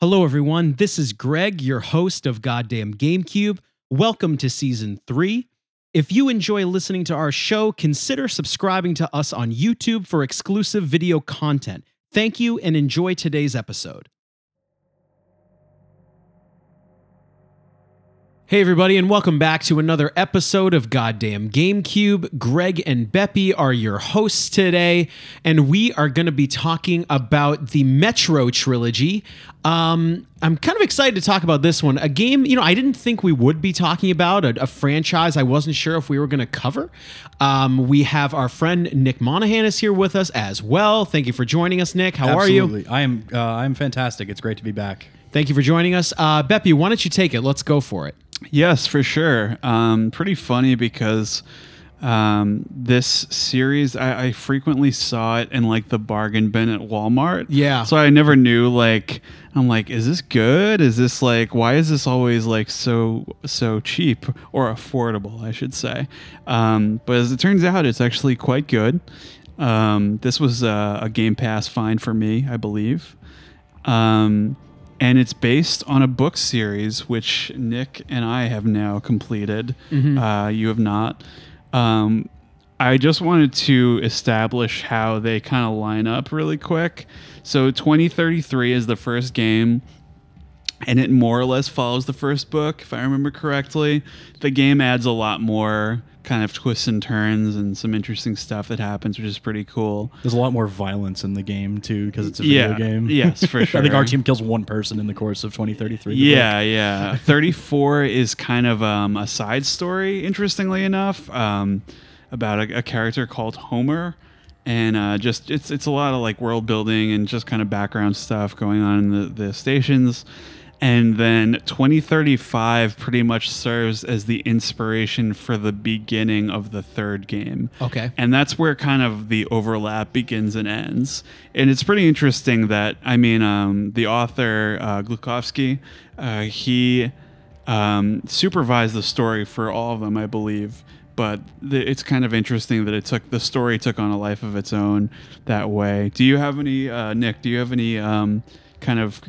Hello, everyone. This is Greg, your host of Goddamn GameCube. Welcome to season three. If you enjoy listening to our show, consider subscribing to us on YouTube for exclusive video content. Thank you and enjoy today's episode. Hey, everybody, and welcome back to another episode of Goddamn GameCube. Greg and Beppy are your hosts today, and we are going to be talking about the Metro trilogy. Um, I'm kind of excited to talk about this one. A game, you know, I didn't think we would be talking about a, a franchise I wasn't sure if we were going to cover. Um, we have our friend Nick Monahan is here with us as well. Thank you for joining us, Nick. How are you? I am. Uh, I'm fantastic. It's great to be back. Thank you for joining us. Uh, Beppy, why don't you take it? Let's go for it. Yes, for sure. Um, pretty funny because um, this series, I, I frequently saw it in like the bargain bin at Walmart. Yeah. So I never knew like I'm like, is this good? Is this like why is this always like so so cheap or affordable? I should say. Um, but as it turns out, it's actually quite good. Um, this was a, a Game Pass find for me, I believe. Um, and it's based on a book series which Nick and I have now completed. Uh, you have not. Um, I just wanted to establish how they kind of line up really quick. So 2033 is the first game and it more or less follows the first book if I remember correctly. The game adds a lot more kind of twists and turns and some interesting stuff that happens which is pretty cool. There's a lot more violence in the game too because it's a Yeah. video game. Yes, for sure. I think our team kills one person in the course of 2033. the Yeah, yeah. 34 is kind of um, a side story, interestingly enough, um, about a, a character called Homer. And uh, just it's it's a lot of like world building and just kind of background stuff going on in the, the stations. And then 2035 pretty much serves as the inspiration for the beginning of the third game. Okay. And that's where kind of the overlap begins and ends. And it's pretty interesting that, I mean, um, the author, uh, Glukhovsky, uh, he um, supervised the story for all of them, I believe. But the, it's kind of interesting that it took the story took on a life of its own that way. Do you have any, uh, Nick? Do you have any um, kind of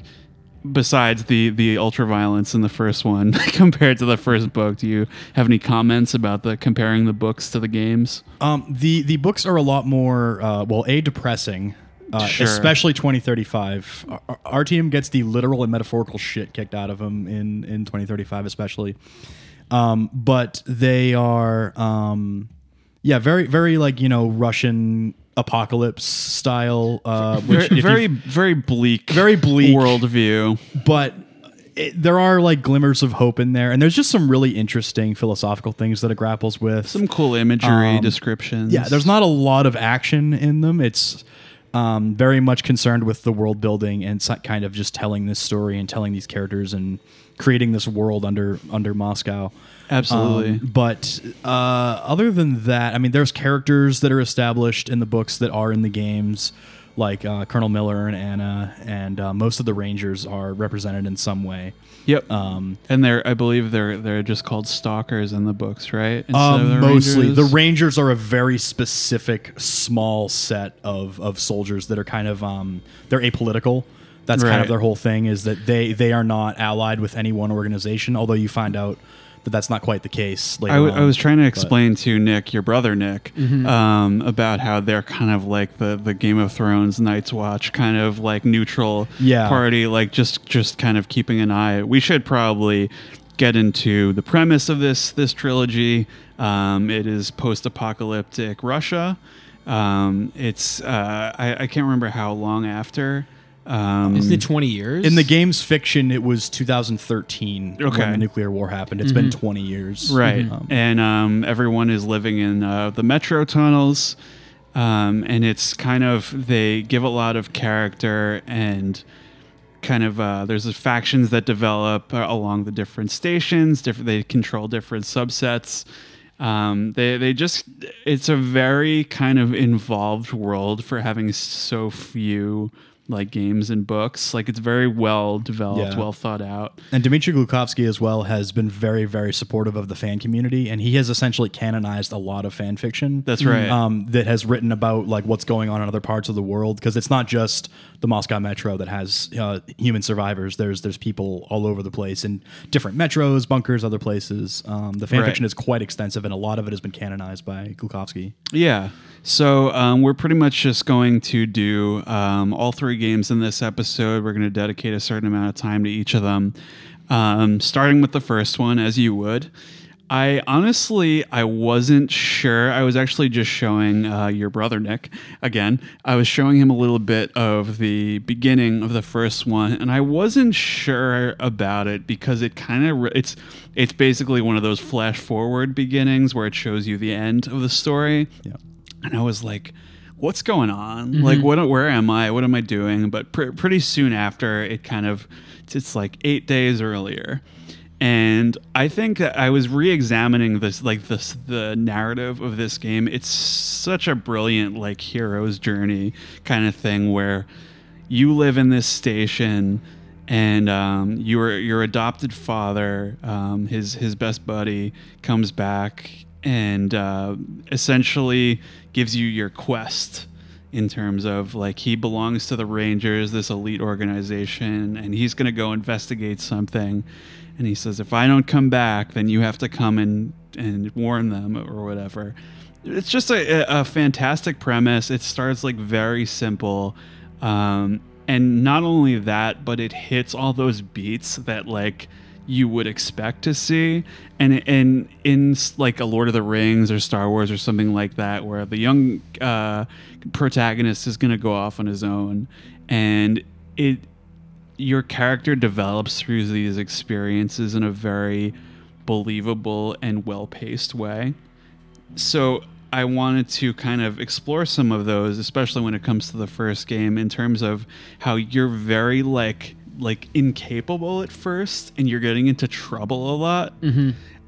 besides the the ultra violence in the first one compared to the first book? Do you have any comments about the comparing the books to the games? Um, the the books are a lot more uh, well, a depressing. Uh, Sure. Especially 2035. Our, our team gets the literal and metaphorical shit kicked out of them in, in 2035, especially. Um, but they are, um, yeah, very, very like, you know, Russian apocalypse style. Uh, which very very, very bleak Very bleak. worldview but it, there are like glimmers of hope in there, and there's just some really interesting philosophical things that it grapples with. some cool imagery Um, descriptions yeah, there's not a lot of action in them. It's um, very much concerned with the world building and kind of just telling this story and telling these characters and creating this world under under Moscow. Absolutely Um, but uh, other than that, I mean, there's characters that are established in the books that are in the games, like uh, Colonel Miller and Anna, and uh, most of the Rangers are represented in some way. yep Um, and they're i believe they're they're just called stalkers in the books right Instead of um, the mostly, Rangers? the Rangers are a very specific, small set of, of soldiers that are kind of um, they're apolitical. That's kind of their whole thing is that they they are not allied with any one organization. Although you find out that that's not quite the case. Later I, w- on. I was trying to But- explain to Nick, your brother Nick, Mm-hmm. um, about how they're kind of like the, the Game of Thrones Night's Watch kind of like neutral Yeah. party, like just just kind of keeping an eye. We should probably get into the premise of this this trilogy. Um, it is post-apocalyptic Russia. Um, it's uh, I, I can't remember how long after. Um, Isn't it 20 years? In the game's fiction, it was 2013 Okay. when the nuclear war happened. It's been 20 years. Right. Um, and um, everyone is living in uh, the metro tunnels. Um, and it's kind of, they give a lot of character and kind of, uh, there's the factions that develop uh, along the different stations. Different, they control different subsets. Um, they, they just, it's a very kind of involved world for having so few like games and books. Like it's very well developed, Yeah. well thought out. And Dmitry Glukhovsky as well has been very, very supportive of the fan community, and he has essentially canonized a lot of fan fiction. That's right. Um, that has written about like what's going on in other parts of the world because it's not just the Moscow Metro that has uh, human survivors. There's there's people all over the place in different metros, bunkers, other places. Um, the fan Right. fiction is quite extensive, and a lot of it has been canonized by Glukhovsky. Yeah. So um, we're pretty much just going to do um, all three games in this episode. We're going to dedicate a certain amount of time to each of them, um, starting with the first one, as you would. I honestly, I wasn't sure. I was actually just showing uh, your brother Nick again. I was showing him a little bit of the beginning of the first one, and I wasn't sure about it because it kind of re- it's it's basically one of those flash forward beginnings where it shows you the end of the story Yeah. and I was like, "What's going on? Like, what? Where am I? What am I doing?" But pr- pretty soon after, it kind of it's like eight days earlier, and I think that I was re-examining this, like this, the narrative of this game. It's such a brilliant like hero's journey kind of thing where you live in this station and um, your your adopted father, um, his his best buddy, comes back and uh, essentially gives you your quest in terms of like he belongs to the Rangers, this elite organization, and he's going to go investigate something. And he says, if I don't come back, then you have to come and and warn them or whatever. It's just a, a fantastic premise. It starts like very simple. Um, and not only that, but it hits all those beats that like you would expect to see, and in like a Lord of the Rings or Star Wars or something like that, where the young uh, protagonist is going to go off on his own, and it your character develops through these experiences in a very believable and well paced way. So I wanted to kind of explore some of those, especially when it comes to the first game, in terms of how you're very like like incapable at first, and you're getting into trouble a lot.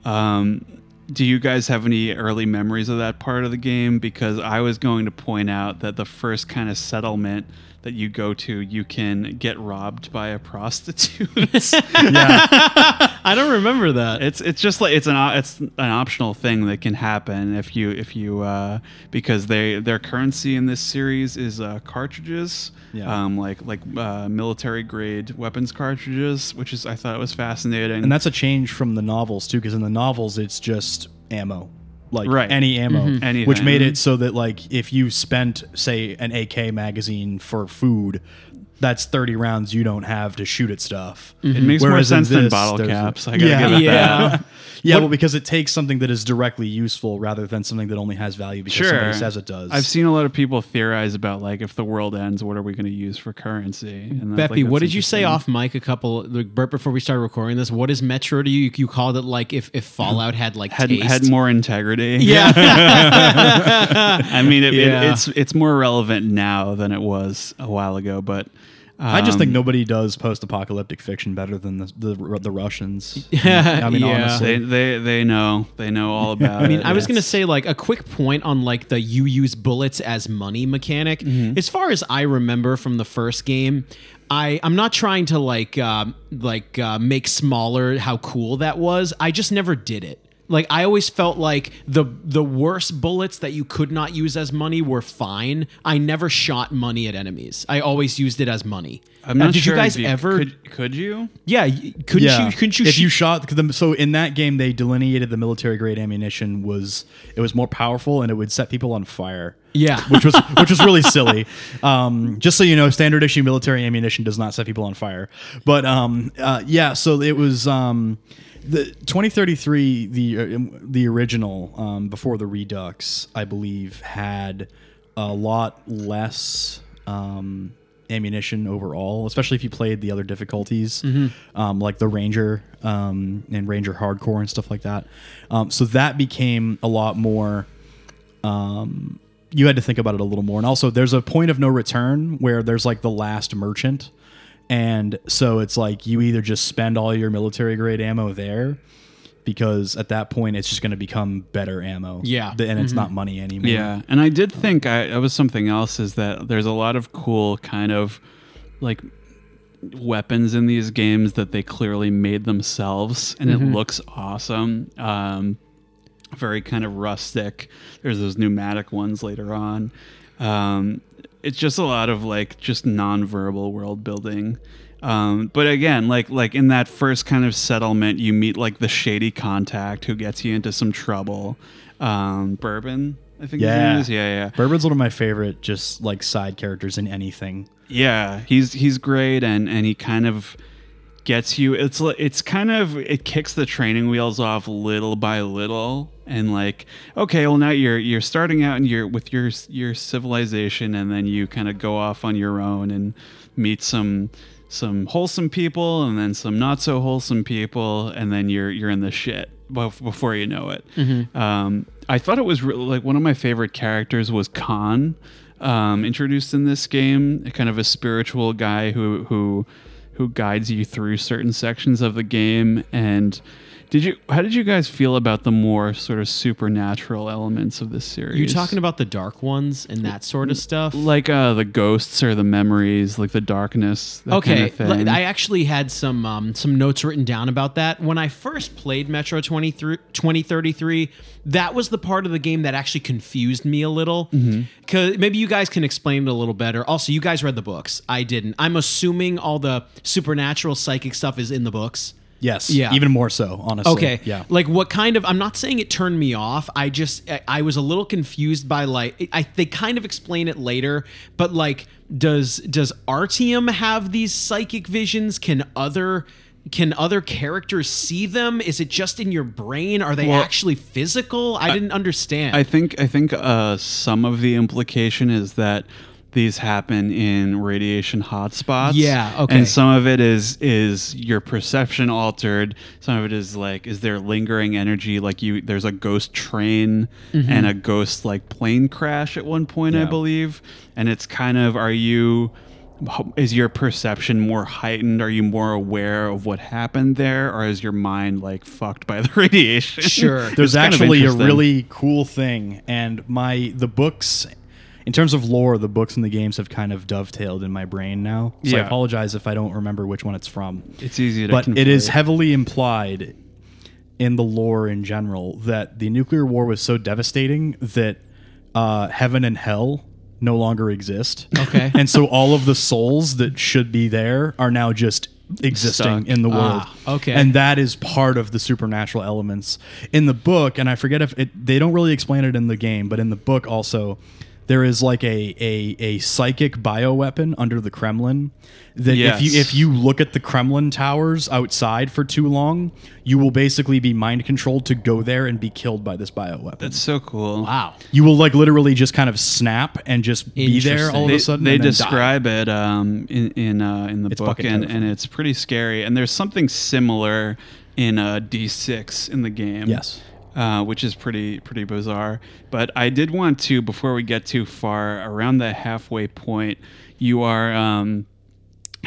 Um, do you guys have any early memories of that part of the game? Because I was going to point out that the first kind of settlement that you go to, you can get robbed by a prostitute. I don't remember that. It's it's just like it's an it's an optional thing that can happen if you if you uh, because they their currency in this series is uh, cartridges, Yeah. um, like like uh, military grade weapons cartridges, which is I thought it was fascinating. And that's a change from the novels too, because in the novels it's just ammo, like Right. any ammo, mm-hmm. which made it so that like if you spent say an AK magazine for food, that's thirty rounds you don't have to shoot at stuff. it makes more Whereas in sense than bottle caps. I gotta Yeah. give it Yeah. that. Yeah, well, because it takes something that is directly useful rather than something that only has value because somebody says it does. I've seen a lot of people theorize about like if the world ends, what are we going to use for currency? And Beppy, think what did you say off mic a couple like, right before we started recording this? What is Metro to you? You called it like if, if Fallout had like Had, taste. had more integrity. yeah. I mean, it, it- it's it's more relevant now than it was a while ago. But I just um, think nobody does post-apocalyptic fiction better than the the, the Russians. Yeah, I mean, yeah. honestly, They, they they know they know all about I mean, it. I was gonna say like a quick point on like the you use bullets as money mechanic. As far as I remember from the first game, I I'm not trying to like um, like uh, make smaller how cool that was. I just never did it. Like I always felt like the the worst bullets that you could not use as money were fine. I never shot money at enemies. I always used it as money. I'm not did sure you guys if ever? could, could you? yeah, couldn't you? Couldn't you? if you shot, the- so in that game they delineated the military grade ammunition was it was more powerful and it would set people on fire. Yeah. which was which was really silly. Um, just so you know, standard issue military ammunition does not set people on fire. But um, uh, yeah, so it was um, the 2033 the uh, the original um, before the Redux, I believe, had a lot less. Um, ammunition overall, especially if you played the other difficulties, um, like the Ranger um, and Ranger Hardcore and stuff like that. Um, so that became a lot more. Um, you had to think about it a little more, and also there's a point of no return where there's like the last merchant, and so it's like you either just spend all your military grade ammo there. Because at that point, it's just going to become better ammo. Yeah. and it's not money anymore. Yeah, and I did think I, that was something else. Is that there's a lot of cool kind of like weapons in these games that they clearly made themselves and it looks awesome um, very kind of rustic there's those pneumatic ones later on um, it's just a lot of like just non-verbal world building um, but again like like in that first kind of settlement you meet like the shady contact who gets you into some trouble um, bourbon i think Yeah. name is. yeah yeah Bourbon's one of my favorite, just like side characters in anything. yeah, he's he's great, and and he kind of gets you. It's it's kind of it kicks the training wheels off little by little, and like okay, well now you're you're starting out and you're with your your civilization, and then you kind of go off on your own and meet some some wholesome people, and then some not so wholesome people, and then you're you're in the shit bef- before you know it. Um, I thought it was re- like one of my favorite characters was Khan um, introduced in this game, kind of a spiritual guy who who who guides you through certain sections of the game. And did you? How did you guys feel about the more sort of supernatural elements of this series? You talking about the dark ones and that sort of stuff? like uh, the ghosts or the memories, like the darkness? That okay, kind of I actually had some um, some notes written down about that. When I first played Metro 23 2033, that was the part of the game that actually confused me a little. Mm-hmm. Cause maybe you guys can explain it a little better. Also, you guys read the books. I didn't. I'm assuming all the supernatural psychic stuff is in the books. Yes. Yeah. Even more so, honestly. Okay. Yeah. Like what kind of? I'm not saying it turned me off. I just I, I was a little confused by like I they kind of explain it later, but like does does Artyom have these psychic visions? Can other can other characters see them? Is it just in your brain? Are they Well, actually physical? I, didn't understand. I think I think uh, some of the implication is that these happen in radiation hotspots. Yeah, okay. And some of it is is your perception altered. Some of it is like is there lingering energy? Like you, there's a ghost train Mm-hmm. and a ghost like plane crash at one point, I believe. And it's kind of are you. Is your perception more heightened? Are you more aware of what happened there, or is your mind like fucked by the radiation? Sure. There's It's kind of actually a really cool thing, and my the books, in terms of lore, the books and the games have kind of dovetailed in my brain now. So I apologize if I don't remember which one it's from. It's easy to but it is heavily implied in the lore in general that the nuclear war was so devastating that uh, heaven and hell no longer exist. Okay. and so all of the souls that should be there are now just existing Stuck. in the world. Ah, okay. And that is part of the supernatural elements in the book. And I forget if it, they don't really explain it in the game, but in the book also, there is like a a, a psychic bioweapon under the Kremlin that if you if you look at the Kremlin towers outside for too long, you will basically be mind controlled to go there and be killed by this bioweapon. That's so cool. wow. you will like literally just kind of snap and just be there Interesting. all of a sudden. they and then die. describe it um, in in uh, in the It's book, and, and it's pretty scary. And there's something similar in uh, D6 in the game. Yes. Uh, which is pretty pretty bizarre. But I did want to before we get too far around the halfway point, you are. Um,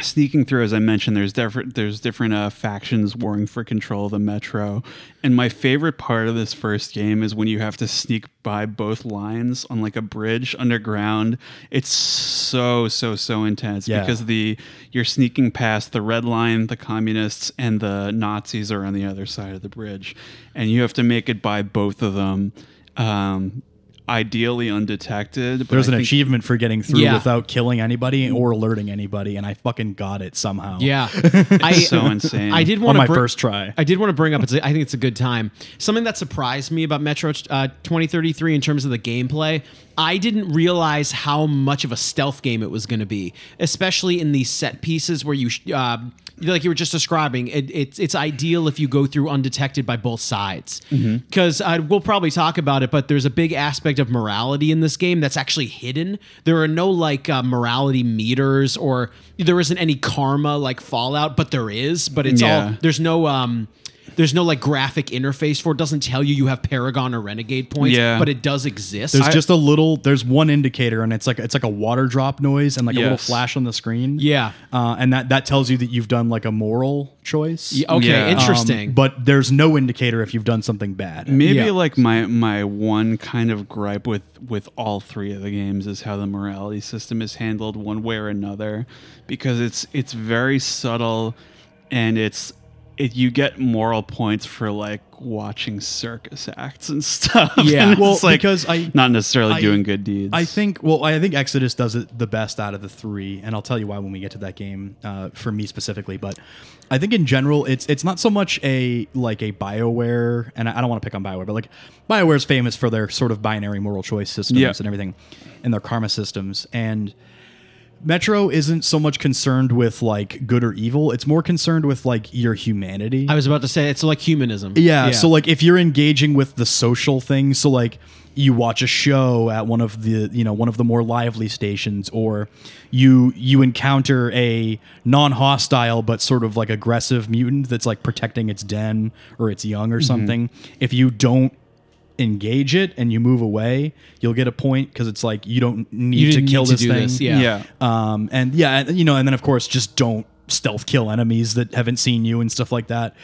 sneaking through as i mentioned there's different there's different uh, factions warring for control of the metro. And my favorite part of this first game is when you have to sneak by both lines on like a bridge underground. It's so so so intense Yeah. because the you're sneaking past the red line the communists and the nazis are on the other side of the bridge. And you have to make it by both of them. Um, ideally undetected but There's I an think- achievement for getting through Yeah. without killing anybody or alerting anybody, and I fucking got it somehow. Yeah. I, so insane I did on want my to first try. I did want to bring up. It's. A, I think it's a good time. Something that surprised me about Metro uh, 2033 in terms of the gameplay. I didn't realize how much of a stealth game it was going to be, especially in these set pieces where you, sh- uh, like you were just describing. It, it's it's ideal if you go through undetected by both sides, because uh, we'll probably talk about it. But there's a big aspect of morality in this game that's actually hidden. There are no like uh, morality meters, or there isn't any karma like Fallout, but there is. But it's all there's no um there's no like graphic interface for it. Doesn't tell you you have Paragon or Renegade points, Yeah. but it does exist. There's I- just a little. There's one indicator, and it's like it's like a water drop noise and like a little flash on the screen. Yeah. uh, and that that tells you that you've done like a moral choice. Yeah, okay, Yeah. Um, interesting. but there's no indicator if you've done something bad. Maybe Yeah. like my my one kind of gripe with with all three of the games is how the morality system is handled one way or another because it's it's very subtle and it's it, you get moral points for like watching circus acts and stuff. Yeah. And Well, like because I- not necessarily I- doing good deeds. I think. Well, I think Exodus does it the best out of the three, and I'll tell you why when we get to that game. Uh, for me specifically, but I think in general, it's it's not so much a like a Bioware, and I I don't want to pick on Bioware, but like Bioware is famous for their sort of binary moral choice systems and everything, and their karma systems, and Metro isn't so much concerned with like good or evil; it's more concerned with like your humanity. I was about to say it's like humanism. Yeah, So like if you're engaging with the social thing, so like you watch a show at one of the you know one of the more lively stations, or you you encounter a non-hostile but sort of like aggressive mutant that's like protecting its den or its young or mm-hmm. something. If you don't engage it and you move away, you'll get a point because it's like you don't need You to kill need this do thing. this, yeah. yeah. Um, and yeah, and, you know, and then of course, just don't stealth kill enemies that haven't seen you and stuff like that.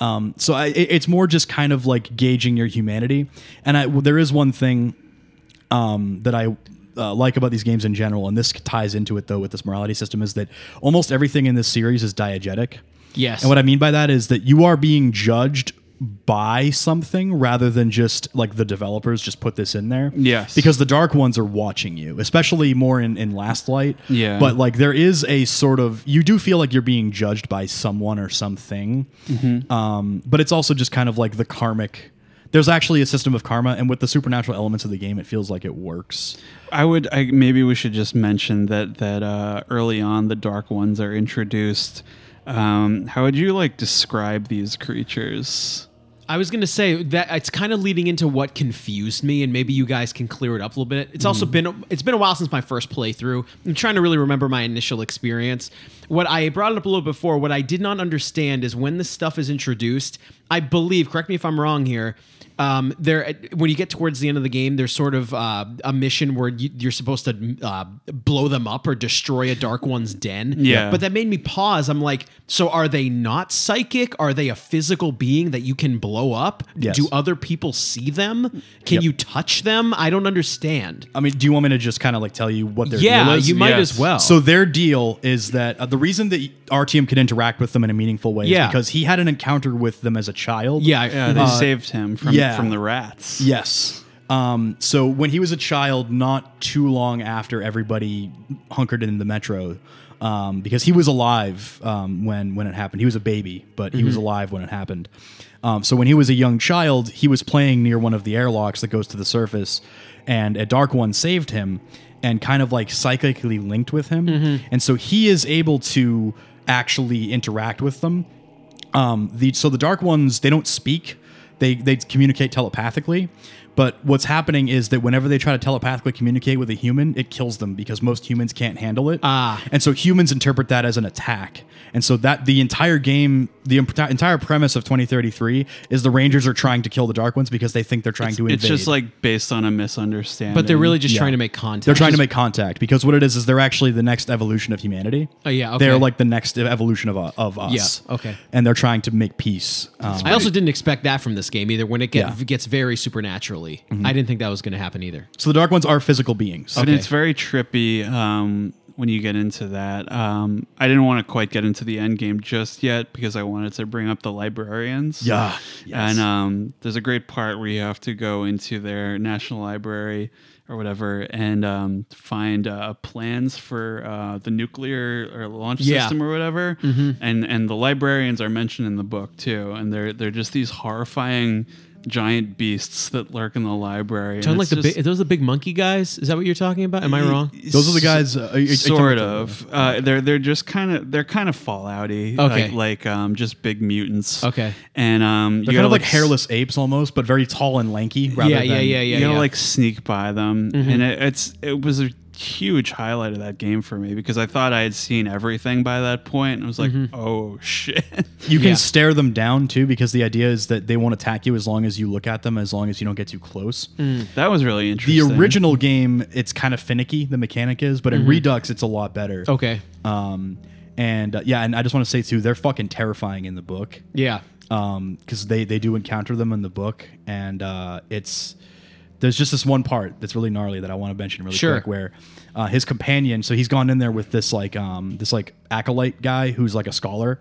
Um, so I, it- it's more just kind of like gauging your humanity. And I, there is one thing um, that I uh, like about these games in general, and this ties into it though with this morality system, is that almost everything in this series is diegetic. Yes. And what I mean by that is that you are being judged by something rather than just like the developers just put this in there. Yes. Because the dark ones are watching you, especially more in, in Last Light. Yeah. But like there is a sort of you do feel like you're being judged by someone or something. Mm-hmm. Um, but it's also just kind of like the karmic there's actually a system of karma, and with the supernatural elements of the game, it feels like it works. I would. I, maybe we should just mention that that uh, early on the dark ones are introduced. Um, how would you like describe these creatures? I was going to say that it's kind of leading into what confused me, and maybe you guys can clear it up a little bit. It's also mm. been it's been a while since my first playthrough. I'm trying to really remember my initial experience. What I brought it up a little before. What I did not understand is when this stuff is introduced. I believe, correct me if I'm wrong here. Um, there, when you get towards the end of the game, there's sort of uh, a mission where you, you're supposed to uh, blow them up or destroy a dark one's den. Yeah. but that made me pause. I'm like, so are they not psychic? Are they a physical being that you can blow up? Yes. Do other people see them? Can Yep. you touch them? I don't understand. I mean, do you want me to just kind of like tell you what their yeah, deal is? you might Yes. as well. So their deal is that uh, the reason that Artyom could interact with them in a meaningful way Yeah. is because he had an encounter with them as a child. yeah, Yeah, they Uh, saved him from yeah. from the rats. Yes. Um, so when he was a child, not too long after everybody hunkered in the metro, um, because he was alive um, when when it happened. He was a baby, but he was alive when it happened. Um, so when he was a young child, he was playing near one of the airlocks that goes to the surface, and a dark one saved him and kind of like psychically linked with him, and so he is able to actually interact with them. Um, the so the dark ones they don't speak. They they communicate telepathically but what's happening is that whenever they try to telepathically communicate with a human it kills them because most humans can't handle it Ah. and so humans interpret that as an attack and so that the entire game the ent- entire premise of 2033 is the rangers are trying to kill the dark ones because they think they're trying to invade It's just like based on a misunderstanding. but they're really just Yeah. trying to make contact. they're trying to make contact because what it is is they're actually the next evolution of humanity. Oh, yeah, okay. They're like the next evolution of uh, of us. Yeah, okay. And they're trying to make peace. Um, I also didn't expect that from this game either. When it get, Yeah. Gets very supernaturally, I didn't think that was going to happen either. so the dark ones are physical beings. And it's very trippy um, when you get into that. Um, I didn't want to quite get into the end game just yet because I wanted to bring up the librarians. Yeah. Yes. And um, there's a great part where you have to go into their national library or whatever and um, find uh, plans for uh, the nuclear or launch Yeah. system or whatever. And and the librarians are mentioned in the book too. And they're they're just these horrifying giant beasts that lurk in the library. and Sound like the just- big, are those the big monkey guys? Is that what you're talking about? Am I wrong? Those are the guys. Uh, are you- are you talking sort of. Uh, they're they're just kind of they're kind of Fallouty. Okay. Like, like um just big mutants. Okay. And um They're you kind of gotta, like s- hairless apes almost, but very tall and lanky. Rather Yeah, yeah, than, yeah, yeah. You gotta like sneak by them, and it, it's it was a huge highlight of that game for me because I thought I had seen everything by that point, and I was like, "Oh shit!" You can Yeah. stare them down too, because the idea is that they won't attack you as long as you look at them, as long as you don't get too close. that was really interesting. The original game, it's kind of finicky. The mechanic is, but in Redux, it's a lot better. Okay. Um, and uh, yeah, and I just want to say too, they're fucking terrifying in the book. Yeah. um because they they do encounter them in the book and uh it's there's just this one part that's really gnarly that I want to mention really Sure. quick where uh, his companion so he's gone in there with this like um this like acolyte guy who's like a scholar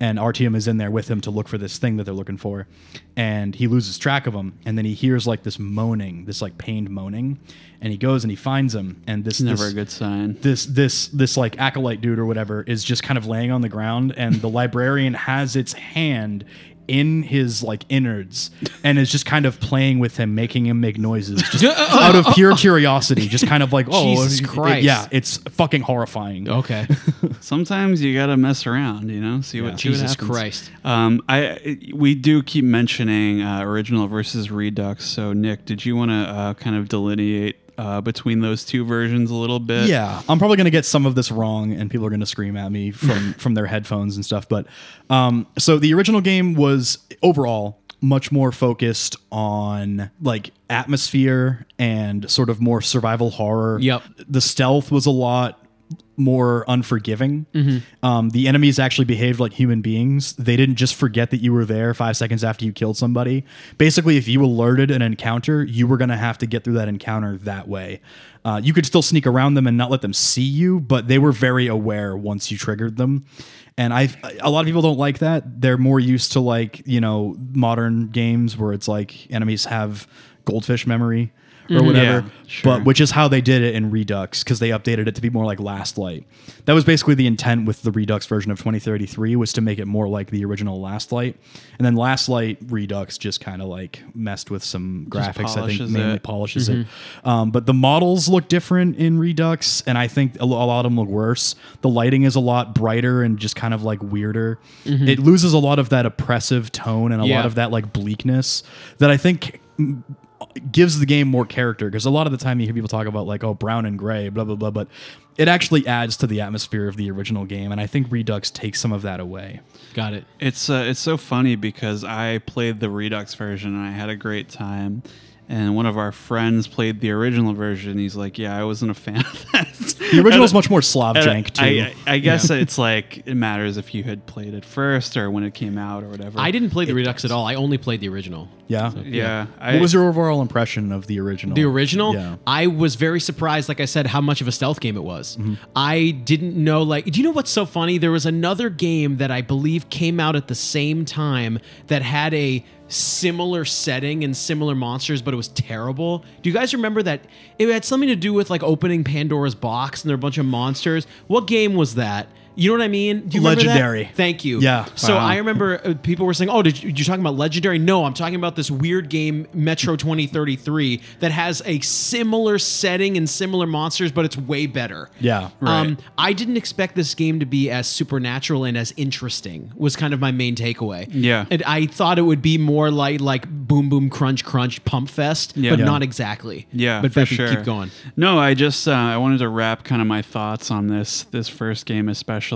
and Artyom is in there with him to look for this thing that they're looking for and he loses track of him and then he hears like this moaning this like pained moaning and he goes and he finds him and this is never this, a good sign. this this this like acolyte dude or whatever is just kind of laying on the ground and the librarian has its hand in his like innards and is just kind of playing with him making him make noises just out of pure curiosity just kind of like oh Jesus it- it- Christ. yeah it's fucking horrifying Okay. Sometimes you gotta mess around, you know, see what see what Jesus happens. Christ. Um, I we do keep mentioning uh, original versus Redux. So Nick, did you want to uh, kind of delineate uh, between those two versions a little bit? Yeah, I'm probably gonna get some of this wrong, and people are gonna scream at me from from their headphones and stuff. But um, so the original game was overall much more focused on like atmosphere and sort of more survival horror. Yep. The stealth was a lot more unforgiving. Um, the enemies actually behaved like human beings. They didn't just forget that you were there five seconds after you killed somebody. Basically, if you alerted an encounter, you were going to have to get through that encounter that way. Uh, you could still sneak around them and not let them see you, but they were very aware once you triggered them. And I, a lot of people don't like that. They're more used to like you know modern games where it's like enemies have goldfish memory or mm-hmm. whatever. Yeah, sure. But which is how they did it in Redux because they updated it to be more like Last Light. That was basically the intent with the Redux version of 2033 was to make it more like the original Last Light. And then Last Light Redux just kind of like messed with some graphics. I think mainly it. polishes it. Mm-hmm. Um, but the models look different in Redux, and I think a lot of them look worse. The lighting is a lot brighter and just kind of like weirder. Mm-hmm. It loses a lot of that oppressive tone and a Yeah. lot of that like bleakness that I think gives the game more character because a lot of the time you hear people talk about like oh brown and gray blah blah blah but it actually adds to the atmosphere of the original game and i think redux takes some of that away Got it. It's uh, it's so funny because I played the Redux version and I had a great time. And one of our friends played the original version. He's like, "Yeah, I wasn't a fan of that." the original is much more slav And jank too I, I, I guess it's like it matters if you had played it first or when it came out or whatever. I didn't play the Redux at all. I only played the original. yeah Yeah. I, what was your overall impression of the original The original, yeah I was very surprised, like I said, how much of a stealth game it was. Mm-hmm. I didn't know, like, do you know what's so funny? There was another game that I believe came out at the same time that had a similar setting and similar monsters, but it was terrible. Do you guys remember that? It had something to do with like opening Pandora's box and there were a bunch of monsters. What game was that? You know what I mean? Do you remember that? Legendary. Thank you. Yeah. So Wow. I remember uh, people were saying, "Oh, did you, you're talking about Legendary?" No, I'm talking about this weird game Metro 2033 that has a similar setting and similar monsters, but it's way better. Yeah, Um, right. I didn't expect this game to be as supernatural and as interesting. Was kind of my main takeaway. Yeah. and I thought it would be more like like Boom Boom Crunch Crunch Pump Fest, Yeah. but Yeah. not exactly. Yeah, but for Beppy, sure. keep going. No, I just uh, I wanted to wrap kind of my thoughts on this this first game, especially.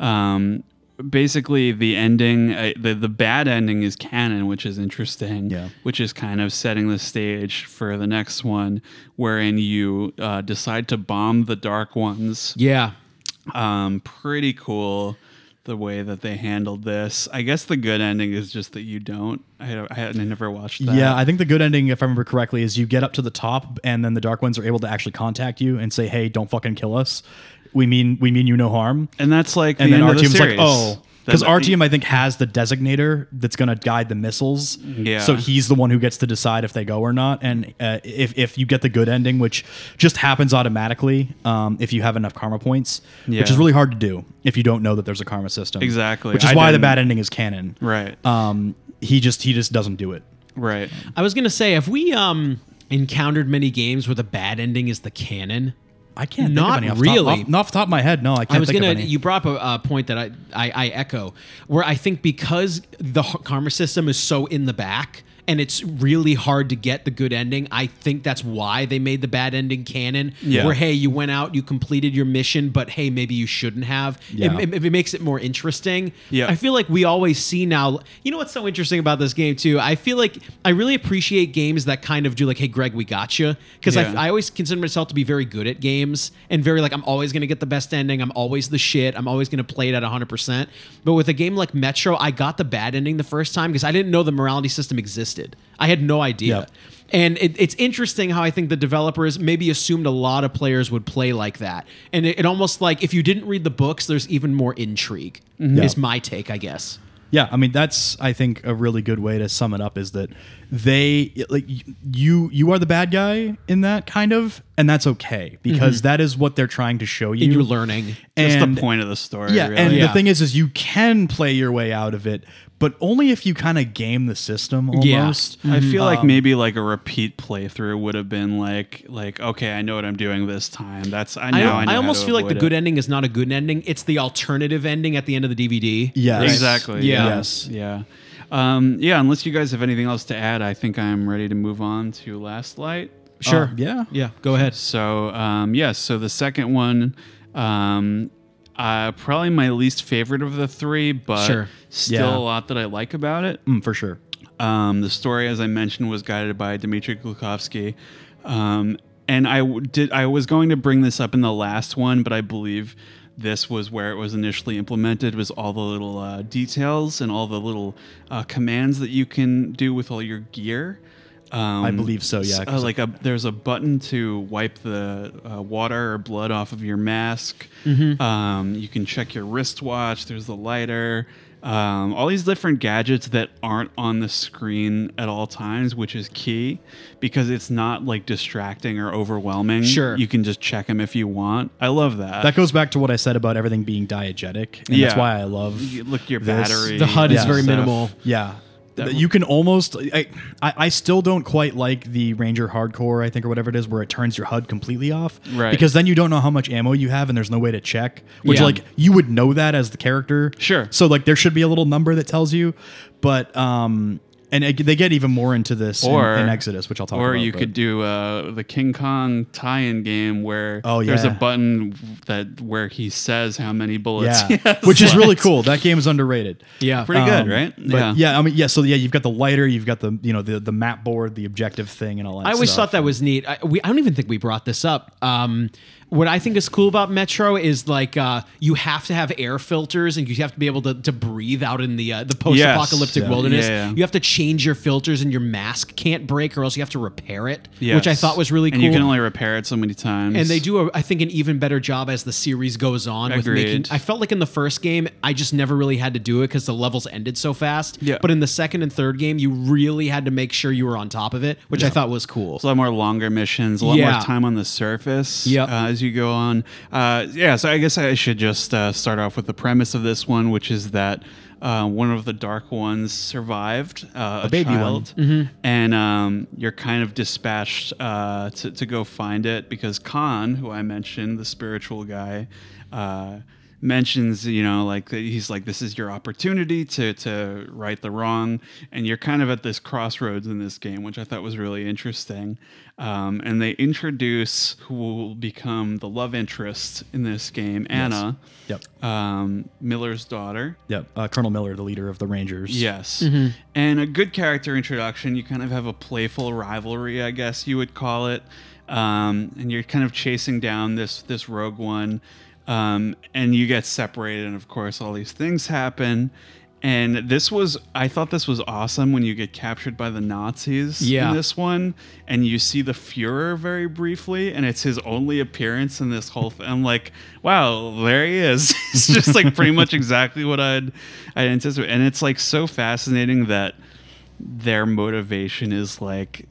Um, basically, the ending, uh, the the bad ending is canon, which is interesting. Yeah. Which is kind of setting the stage for the next one, wherein you uh, decide to bomb the Dark Ones. Yeah. Um, pretty cool. The way that they handled this, I guess the good ending is just that you don't. I, I had I never watched that. Yeah, I think the good ending, if I remember correctly, is you get up to the top, and then the Dark Ones are able to actually contact you and say, "Hey, don't fucking kill us. We mean we mean you no harm." and that's like And the then end of the like, "Oh." Because Then- Artyom, I think, has the designator that's going to guide the missiles. Yeah. So he's the one who gets to decide if they go or not. And uh, if, if you get the good ending, which just happens automatically um, if you have enough karma points, which is really hard to do if you don't know that there's a karma system. Exactly. Which is I why the didn't- bad ending is canon. Right. Um, he just he just doesn't do it. Right. I was gonna say, have we um encountered many games where the bad ending is the canon? I can't Not think of any off really. Top, off, off the top of my head. No, I can't I was think gonna. of any. You brought up a, a point that I, I I echo, where I think because the karma system is so in the back, and it's really hard to get the good ending. I think that's why they made the bad ending canon. Yeah. Where hey, you went out, you completed your mission, but hey, maybe you shouldn't have. Yeah. It, it, it makes it more interesting. Yeah. I feel like we always see now. You know what's so interesting about this game too? I feel like I really appreciate games that kind of do like, hey, Greg, we got you, because Yeah. I, I always consider myself to be very good at games and very like I'm always going to get the best ending. I'm always the shit. I'm always going to play it at 100. percent But with a game like Metro, I got the bad ending the first time because I didn't know the morality system existed. I had no idea. Yep. And it, it's interesting how I think the developers maybe assumed a lot of players would play like that. And it, it almost like if you didn't read the books, there's even more intrigue, mm-hmm. is my take, I guess. Yeah, I mean that's I think a really good way to sum it up is that they like you you are the bad guy in that kind of and that's okay because mm-hmm. that is what they're trying to show you. And you're learning. That's the point of the story. Yeah, really. and Yeah. the thing is, is you can play your way out of it, but only if you kind of game the system Yeah. almost. I feel like Um, maybe like a repeat playthrough would have been like like okay, I know what I'm doing this time. That's I I, know. I, know I almost feel like the avoid good it. ending is not a good ending. It's the alternative ending at the end of the DVD. Yes. Exactly. Yeah. Yeah. Yes. Yeah. Um, yeah. Unless you guys have anything else to add, I think I'm ready to move on to Last Light. Sure. Uh, yeah. Yeah. Go ahead. So um, yes, so the second one, um, uh, probably my least favorite of the three, but Sure. still Yeah. a lot that I like about it. Mm, for sure. Um, the story, as I mentioned, was guided by Dmitry Glukhovsky. Um, and I w- did. I was going to bring this up in the last one, but I believe this was where it was initially implemented. Was all the little uh, details and all the little uh, commands that you can do with all your gear. Um, I believe so, yeah, uh, like a there's a button to wipe the uh, water or blood off of your mask. Mm-hmm. Um, you can check your wristwatch. There's the lighter. Um, all these different gadgets that aren't on the screen at all times, which is key because it's not like distracting or overwhelming. Sure. you can just check them if you want. I love that. That goes back to what I said about everything being diegetic, and that's why I love. You look your this. battery. The HUD is very stuff. minimal. Yeah. That- you can almost I, I I still don't quite like the Ranger Hardcore I think or whatever it is where it turns your HUD completely off Right. because then you don't know how much ammo you have and there's no way to check which Yeah. like you would know that as the character Sure. so like there should be a little number that tells you but um and they get even more into this in- Or- in, Exodus which I'll talk Or about Or you but- could do uh, the King Kong tie-in game where Oh, there's a button that where he says how many bullets. yeah, he has which is really cool. That game is underrated. Yeah. Pretty good, Um, right? But yeah. I mean, yeah. So yeah, you've got the lighter, you've got the you know the the map board, the objective thing, and all that. I always stuff. thought that was neat. I, we, I don't even think we brought this up. Um, what I think is cool about Metro is like uh, you have to have air filters and you have to be able to, to breathe out in the uh, the post-apocalyptic Yeah. wilderness. Yeah, yeah. You have to change your filters and your mask can't break or else you have to repair it, which I thought was really cool. And you can only repair it so many times. and they do, a, I think, an even better job as the series goes on with Agreed. making. I felt like in the first game, I just never really had to do it because the levels ended so fast. Yeah. But in the second and third game, you really had to make sure you were on top of it, which I thought was cool. It's a lot more longer missions, a lot Yeah. more time on the surface Yep. uh, as you go on. Uh, yeah, so I guess I should just uh, start off with the premise of this one, which is that uh, one of the Dark Ones survived, uh, a, baby one. child, and um, you're kind of dispatched uh, to, to go find it because Khan, who I mentioned, the spiritual guy, uh, mentions you know like he's like this is your opportunity to to right the wrong and you're kind of at this crossroads in this game which i thought was really interesting um, and they introduce who will become the love interest in this game anna Yep. um, miller's daughter Yep. Uh, Colonel Miller, the leader of the Rangers. Yes. And a good character introduction. You kind of have a playful rivalry, I guess you would call it. Um, and you're kind of chasing down this this rogue one. Um, and you get separated, and of course, all these things happen. And this was, I thought this was awesome when you get captured by the Nazis Yeah. in this one, and you see the Fuhrer very briefly, and it's his only appearance in this whole thing. I'm like, wow, there he is. it's just like pretty much exactly what I'd I'd anticipate, and it's like so fascinating that their motivation is like,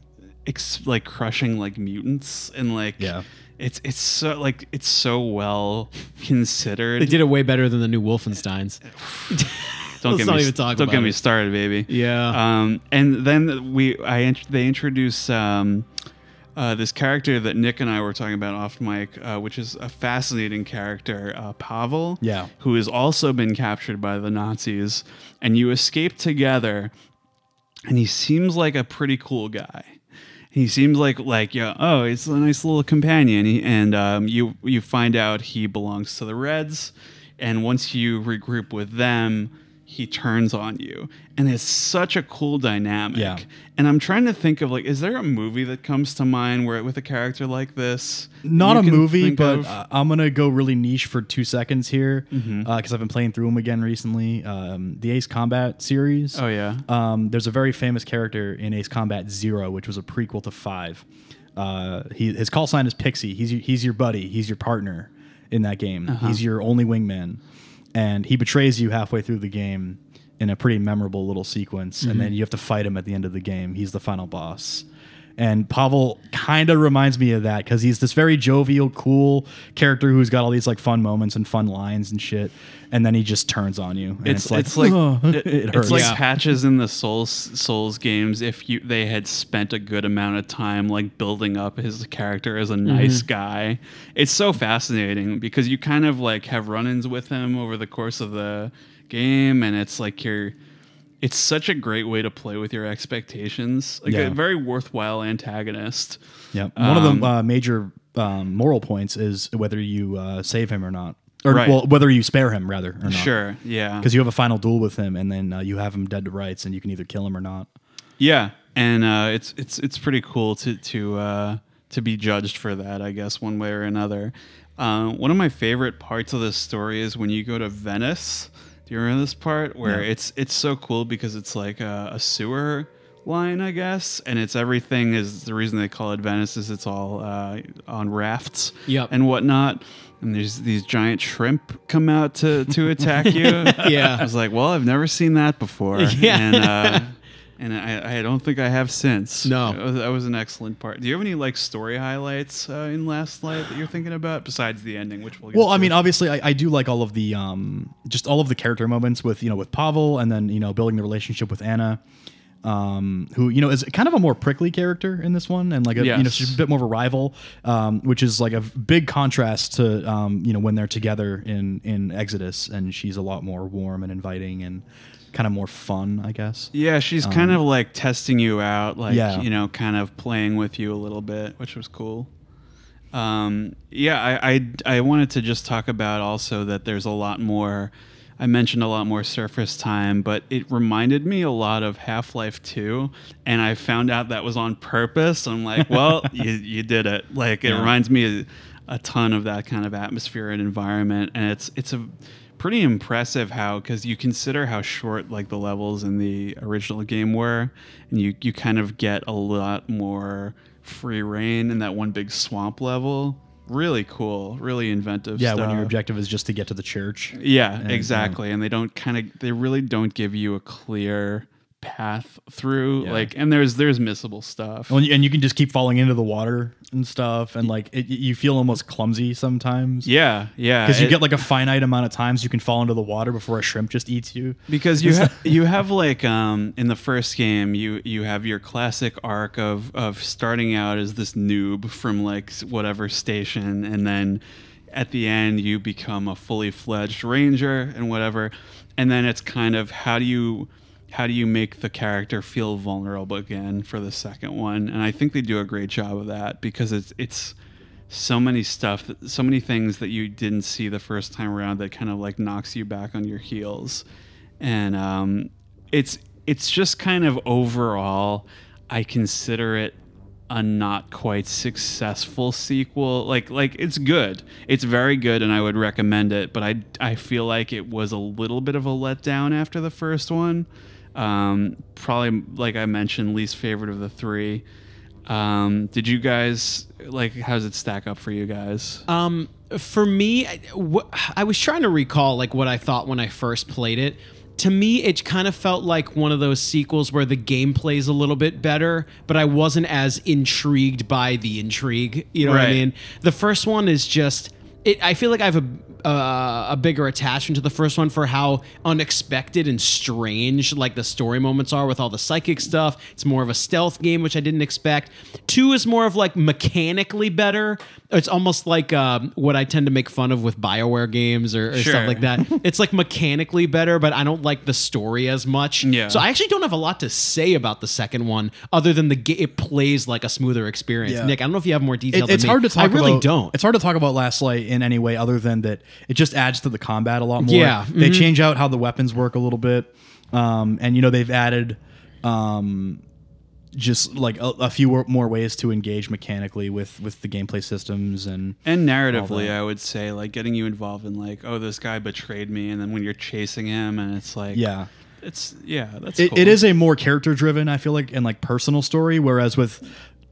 ex- like crushing like mutants, and like Yeah. It's it's so like it's so well considered. They did it way better than the new Wolfensteins. don't Let's get me even talk don't get me started, baby. Yeah. Um, and then we I they introduce um, uh, this character that Nick and I were talking about off mic, uh, which is a fascinating character, uh, Pavel. Yeah. Who has also been captured by the Nazis, and you escape together. and he seems like a pretty cool guy. He seems like like yeah, oh, he's a nice little companion. He, and um, you you find out he belongs to the Reds, and once you regroup with them, he turns on you, and it's such a cool dynamic. Yeah. And I'm trying to think of like, is there a movie that comes to mind where with a character like this? Not a movie, but uh, I'm gonna go really niche for two seconds here because Mm-hmm. I've been playing through them again recently. Um, the Ace Combat series. oh yeah, Um, there's a very famous character in Ace Combat Zero, which was a prequel to Five. Uh, he, his call sign is Pixie. He's your, he's your buddy. He's your partner in that game. Uh-huh. He's your only wingman, and he betrays you halfway through the game in a pretty memorable little sequence. And Mm-hmm. then you have to fight him at the end of the game. He's the final boss. And Pavel kind of reminds me of that because he's this very jovial, cool character who's got all these like fun moments and fun lines and shit. And then he just turns on you. And it's it's like "Oh," it- it it's like Yeah. patches in the Souls Souls games. If you they had spent a good amount of time like building up his character as a nice Mm-hmm. guy, it's so fascinating because you kind of like have run-ins with him over the course of the game, and it's like you're. It's such a great way to play with your expectations. Like Yeah. a very worthwhile antagonist. Yeah, one of Um, the uh, major um, moral points is whether you uh, save him or not, or Right. well, whether you spare him rather or not. Sure. Yeah. because you have a final duel with him, and then uh, you have him dead to rights, and you can either kill him or not. Yeah, and uh, it's it's it's pretty cool to to uh, to be judged for that. I guess one way or another. Uh, one of my favorite parts of this story is when you go to Venice. Do you remember this part where No. it's it's so cool because it's like a, a sewer line, I guess, and it's everything is the reason they call it Venice is it's all uh, on rafts Yep. and whatnot. And there's these giant shrimp come out to to attack you. Yeah. I was like, well, I've never seen that before. Yeah. And, uh, and I, I don't think I have since. No. That was, that was an excellent part. Do you have any like story highlights uh, in Last Light that you're thinking about besides the ending, which we'll get Well, I to? mean, obviously, I, I do like all of the um, just all of the character moments with you know with Pavel, and then you know building the relationship with Anna, um, who you know is kind of a more prickly character in this one, and like a, you know she's a bit more of a rival, um, which is like a big contrast to um, you know when they're together in in Exodus, and she's a lot more warm and inviting and kind of more fun, I guess. yeah, she's kind of like testing you out, like Um, Yeah. you know, kind of playing with you a little bit, which was cool. Um, yeah, I, I I wanted to just talk about also that there's a lot more. I mentioned a lot more surface time, but it reminded me a lot of Half Life 2. And I found out that was on purpose. I'm like, well, you, you did it. Like, it Yeah. reminds me a, a ton of that kind of atmosphere and environment. And it's, it's a pretty impressive how, because you consider how short like the levels in the original game were, and you, you kind of get a lot more free reign in that one big swamp level. Really cool, really inventive Yeah, stuff. when your objective is just to get to the church. Yeah, And, uh, exactly. And they don't kind of they really don't give you a clear path through Yeah. like and there's there's missable stuff. And you- and you can just keep falling into the water and stuff, and like it, you feel almost clumsy sometimes. yeah, yeah. because you it- get like a finite amount of times you can fall into the water before a shrimp just eats you. because you have you have like um in the first game you you have your classic arc of of starting out as this noob from like whatever station and then at the end you become a fully fledged ranger and whatever and then it's kind of how do you how do you make the character feel vulnerable again for the second one? And i think they do a great job of that because it's it's so many stuff so many things that you didn't see the first time around that kind of like knocks you back on your heels. And um, it's it's just kind of overall i consider it a not quite successful sequel. Like like it's good. It's very good and i would recommend it but i i feel like it was a little bit of a letdown after the first one um, probably like i mentioned least favorite of the three um, did you guys like? How does it stack up for you guys? Um, for me, I- wh- I was trying to recall like what I thought when I first played it. To me, it kind of felt like one of those sequels where the gameplay is a little bit better, but I wasn't as intrigued by the intrigue. You know what I Right. mean? The first one is just it, I feel like I have a uh, a bigger attachment to the first one for how unexpected and strange like the story moments are with all the psychic stuff. It's more of a stealth game, which I didn't expect. Two is more of like mechanically better. It's almost like um, what I tend to make fun of with Bioware games or, or Sure. stuff like that. it's like mechanically better, but I don't like the story as much. Yeah. So I actually don't have a lot to say about the second one, other than the ga- it plays like a smoother experience. Yeah. Nick, I don't know if you have more detail. It, than it's me. hard to talk I really about, don't. It's hard to talk about Last Light in any way other than that it just adds to the combat a lot more. Yeah, They mhm. change out how the weapons work a little bit. Um, and you know, they've added um just like a, a few more ways to engage mechanically with with the gameplay systems and And narratively. I would say like getting you involved in like, oh, this guy betrayed me, and then when you're chasing him, and it's like, yeah. it's yeah, that's It, cool. it is a more character driven, I feel like, and like personal story. Whereas with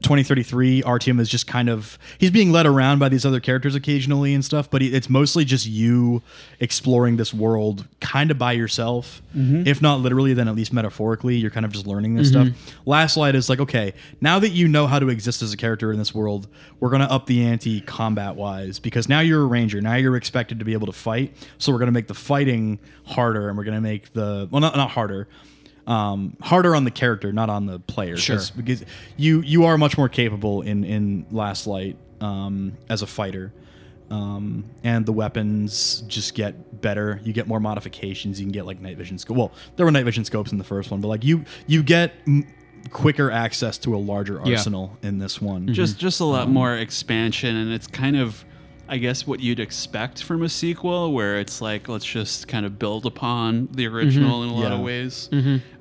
2033, Artyom is just kind of he's being led around by these other characters occasionally and stuff, but it's mostly just you exploring this world kind of by yourself. Mm-hmm. If not literally, then at least metaphorically, you're kind of just learning this stuff. Mm-hmm. Last Light is like, okay, now that you know how to exist as a character in this world, we're gonna up the ante combat wise because now you're a ranger. Now you're expected to be able to fight. So we're gonna make the fighting harder, and we're gonna make the well, not not harder um, harder on the character, not on the player. Sure. 'cause- Because you you are much more capable in in Last Light um, as a fighter, um, and the weapons just get better. You get more modifications. You can get like night vision scope. Well, there were night vision scopes in the first one, but like you you get m- quicker access to a larger Yeah. arsenal in this one. just just a lot more expansion, and it's kind of. I guess what you'd expect from a sequel, where it's like let's just kind of build upon the original in a lot of Yeah. ways.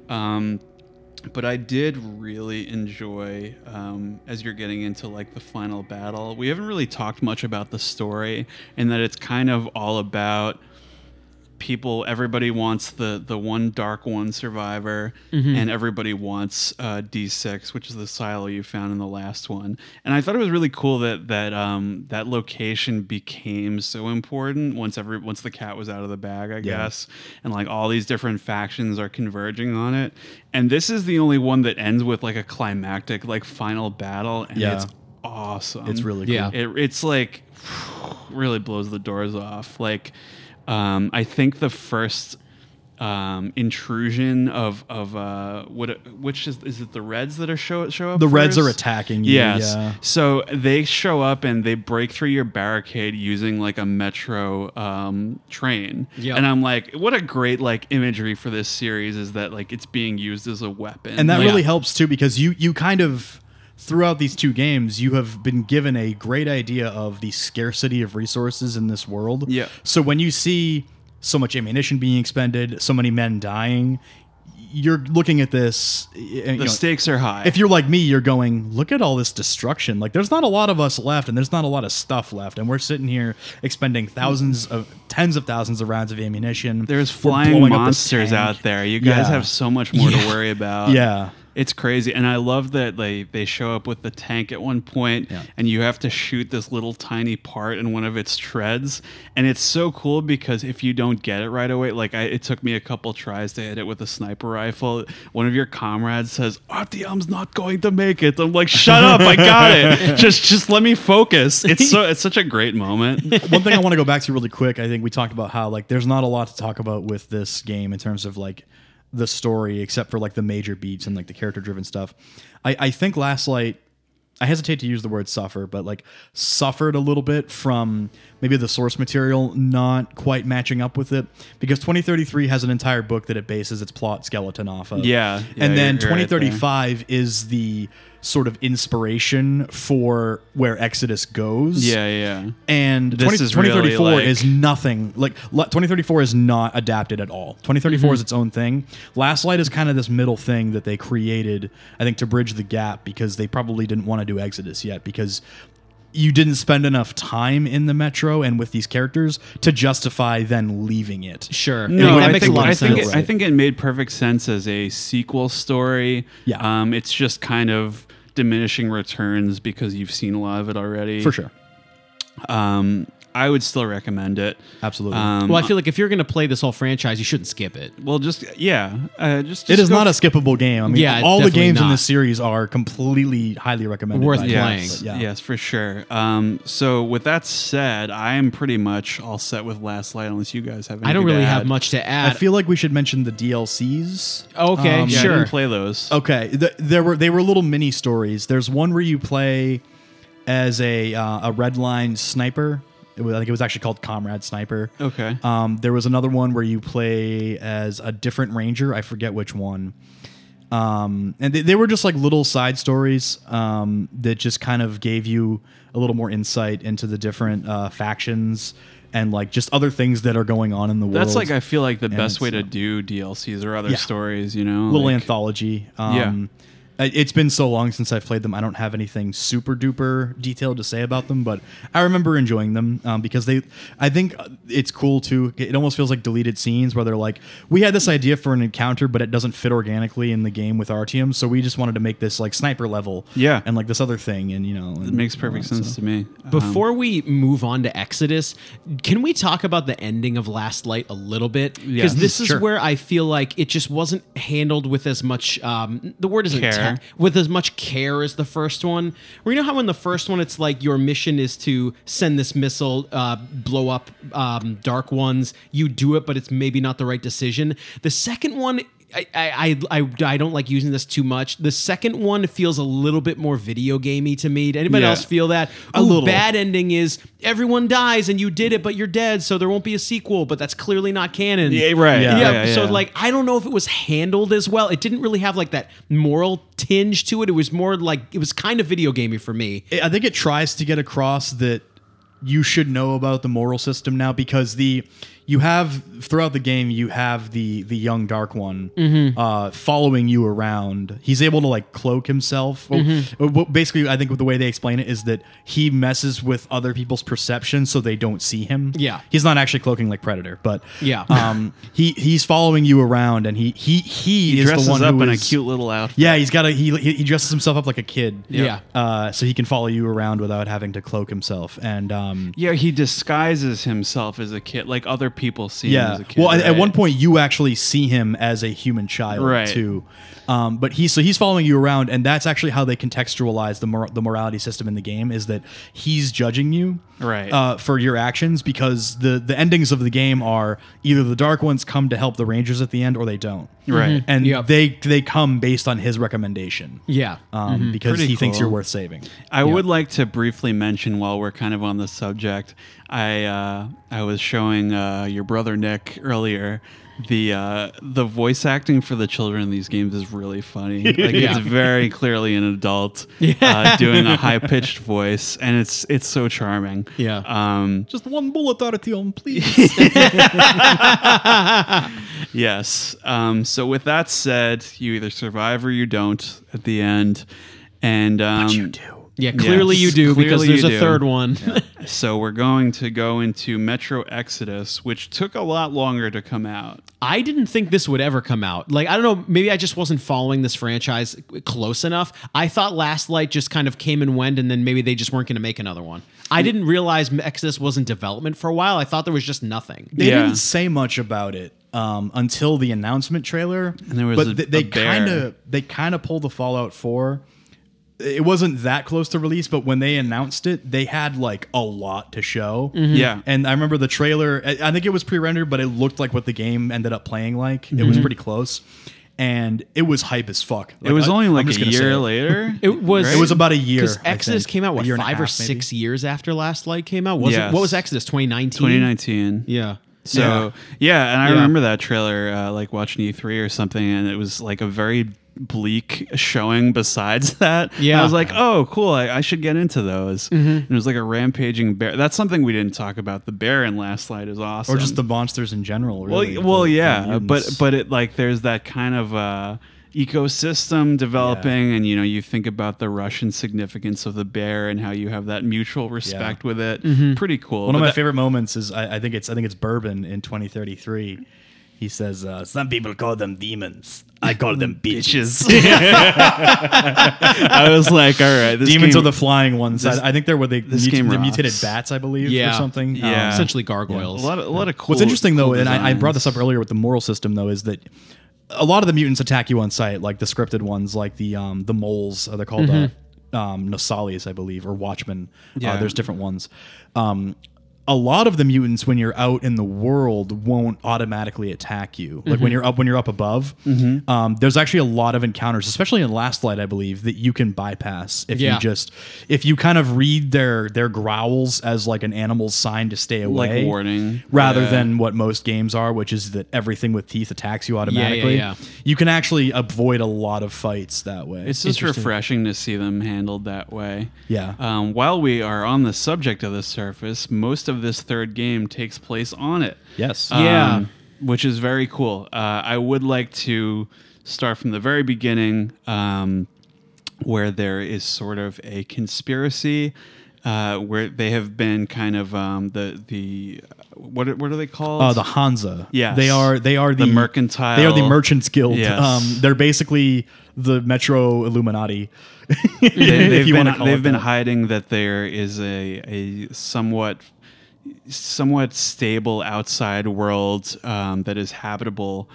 Um, but I did really enjoy um, as you're getting into like the final battle. We haven't really talked much about the story, and that it's kind of all about people. Everybody wants the the one dark one survivor, and everybody wants uh, D6, which is the silo you found in the last one. And I thought it was really cool that that um, that location became so important once every once the cat was out of the bag, I guess, and like all these different factions are converging on it. And this is the only one that ends with like a climactic like final battle, and Yeah. it's awesome. It's really cool. Yeah. It, it's like really blows the doors off. Like, um, I think the first um, intrusion of of uh, what which is is it the Reds that are show show up? The Reds are attacking you. Yes. Yeah. So they show up and they break through your barricade using like a metro um, train. Yep. And I'm like, what a great like imagery for this series is that like it's being used as a weapon. and that Yeah. really helps too because you you kind of throughout these two games you have been given a great idea of the scarcity of resources in this world Yeah. so when you see so much ammunition being expended so many men dying you're looking at this the know, stakes are high. if you're like me you're going look at all this destruction like there's not a lot of us left and there's not a lot of stuff left and we're sitting here expending thousands of tens of thousands of rounds of ammunition There's flying blowing up this monsters out there. You guys Yeah. have so much more Yeah. to worry about. yeah It's crazy. And I love that they, they show up with the tank at one point Yeah. and you have to shoot this little tiny part in one of its treads. And it's so cool because if you don't get it right away, like I, it took me a couple tries to hit it with a sniper rifle. One of your comrades says, Artyom's not going to make it. I'm like, shut up, I got it. just just let me focus. It's so it's such a great moment. one thing I want to go back to really quick. I think we talked about how like there's not a lot to talk about with this game in terms of like the story, except for like the major beats and like the character driven stuff. I, I think Last Light. I hesitate to use the word suffer, but like suffered a little bit from maybe the source material not quite matching up with it because 2033 has an entire book that it bases its plot skeleton off of. Yeah, yeah, and then you're- you're right 2035 is the sort of inspiration for where Exodus goes Yeah, yeah. and This 20, is 2034 really, like- is nothing like 2034 is not adapted at all 2034 Mm-hmm. is its own thing last light is kind of this middle thing that they created i think to bridge the gap because they probably didn't want to do exodus yet because you didn't spend enough time in the metro and with these characters to justify then leaving it Sure. No, I makes think a lot I think sense. it, I think it made perfect sense as a sequel story. Yeah. Um, it's just kind of diminishing returns because you've seen a lot of it already. for sure Um, I would still recommend it. Absolutely. Um, Well, I feel like if you're going to play this whole franchise, you shouldn't skip it. well, just yeah, uh, just, it just is go not a f- skippable game. I mean, Yeah, all the definitely games in this series are completely highly recommended. Worth by playing. Yes, yeah. yes, for sure. Um, so with that said, I am pretty much all set with Last Light, unless you guys have. Anything I don't to really have much to add. I feel like we should mention the DLCs. Okay, Um, Yeah, sure. didn't play those. Okay, th- there were they were little mini stories. There's one where you play as a uh, a red line sniper. It was, I think it was actually called Comrade Sniper. Okay. Um, there was another one where you play as a different ranger. I forget which one. Um, and they, they were just like little side stories um, that just kind of gave you a little more insight into the different uh, factions and like just other things that are going on in the world. That's like I feel like the And best way to do DLCs or other Yeah. stories. You know, little like- anthology. Um, I- It's been so long since I've played them. I don't have anything super duper detailed to say about them, but I remember enjoying them um, because they. I think uh, it's cool too. It almost feels like deleted scenes where they're like, we had this idea for an encounter, but it doesn't fit organically in the game with Artyom, so we just wanted to make this like sniper level, Yeah. and like this other thing, and you know, It makes perfect sense to me. Um, Before we move on to Exodus, can we talk about the ending of Last Light a little bit? Because Yes, this is where I feel like it just wasn't handled with as much. Um, the word isn't Care. With as much care as the first one. Where you know how in the first one it's like your mission is to send this missile, uh, blow up um, dark ones. You do it, but it's maybe not the right decision. The second one. I, I, I, I don't like using this too much. The second one feels a little bit more video gamey to me. Did anybody Yeah. else feel that? A Ooh, little. bad ending is everyone dies and you did it, but you're dead, so there won't be a sequel. But that's clearly not canon. Yeah, right. Yeah. Yeah, Yeah, yeah, so yeah. like I don't know if it was handled as well. It didn't really have like that moral tinge to it. It was more like it was kind of video gamey for me. I think it tries to get across that you should know about the moral system now because the you have throughout the game you have the the young dark one uh, following you around. He's able to like cloak himself. Well, well, basically, I think the way they explain it is that he messes with other people's perception so they don't see him. Yeah. he's not actually cloaking like Predator, but Yeah. um, he he's following you around and he he he, he is dresses the one up who in a cute little outfit. Yeah, he's got a he he dresses himself up like a kid. Yeah. Uh, so he can follow you around without having to cloak himself. And um, Yeah, he disguises himself as a kid, like other people see him yeah, as a kid. well, at- at one point you actually see him as a human child Right. too. Um, but he's so he's following you around, and that's actually how they contextualize the mor- the morality system in the game is that he's judging you Right. uh, for your actions because the the endings of the game are either the dark ones come to help the rangers at the end or they don't. Right. And Yep. they they come based on his recommendation. Yeah. Um, because Pretty he thinks you're worth saving. I would like to briefly mention while we're kind of on the subject, I uh, I was showing uh, your brother Nick earlier. The uh, the voice acting for the children in these games is really funny. Like Yeah. it's very clearly an adult uh, doing a high pitched voice, and it's it's so charming. Yeah. Um, Just one bullet Artyom, please. Yes. Um, so with that said, you either survive or you don't at the end, and um, you do. Yeah, clearly Yes, you do because clearly there's you a do. third one. So we're going to go into Metro Exodus, which took a lot longer to come out. I didn't think this would ever come out. Like, I don't know, maybe I just wasn't following this franchise close enough. I thought Last Light just kind of came and went, and then maybe they just weren't going to make another one. I didn't realize Exodus was in development for a while. I thought there was just nothing. They Yeah. didn't say much about it um, until the announcement trailer. And there was but a- th- they a bear. kind of they kind of pulled the Fallout Four. It wasn't that close to release, but when they announced it, they had like a lot to show. Yeah. And I remember the trailer. I I think it was pre-rendered, but it looked like what the game ended up playing like. It was pretty close, and it was hype as fuck. it was I- only like a year it. later. It was It was about a year. because Exodus think. came out what year and five or half, maybe? six years after Last Light came out. Was Yes. it? What was Exodus? 2019. 2019. Yeah. So yeah, and I Yeah. remember that trailer, uh, like watching E3 or something, and it was like a very bleak showing. Besides that, Yeah. I was like, oh, cool, I, I should get into those. Mm-hmm. And it was like a rampaging bear. That's something we didn't talk about. The bear in Last Light is awesome. or just the monsters in general. well, Really, well, the yeah, but but it like there's that kind of uh, ecosystem developing, and you know you think about the Russian significance of the bear and how you have that mutual respect with it. Pretty cool. One But of my that- favorite moments is I, I think it's I think it's Bourbon in 2033. He says, uh, "Some people call them demons. I call them bitches." I was like, all right, this demons game- are the flying ones. this- I, I think they're where they this mut- game they're mutated bats, I believe, Yeah. or something. Yeah. Um, Essentially a gargoyles. lot of a lot of cool. What's interesting though, cool and I, I brought this up earlier with the moral system though, is that a lot of the mutants attack you on sight, like the scripted ones, like the um, the moles. Uh, they're called uh, um, Nosalis, I believe, or Watchmen. Yeah. Uh, there's different ones. Um, a lot of the mutants, when you're out in the world, won't automatically attack you. Like when you're up, when you're up above, um, there's actually a lot of encounters, especially in Last Light, I believe, that you can bypass if Yeah. you just if you kind of read their their growls as like an animal's sign to stay away, Like warning. rather Yeah. than what most games are, which is that everything with teeth attacks you automatically. yeah. You can actually avoid a lot of fights that way. It's just refreshing to see them handled that way. Yeah. Um, while we are on the subject of the surface, most of this third game takes place on it. yes. Yeah. Um, which is very cool. Uh, I would like to start from the very beginning, um, where there is sort of a conspiracy. Uh, where they have been kind of um, the the what are- what are they called? Uh, the Hansa. Yes. They are they are the, The mercantile- They are the Merchants Guild. Yes. Um, they're basically the Metro Illuminati. they, they've you been, call they've it been that. hiding that there is a, a somewhat somewhat stable outside world um, that is habitable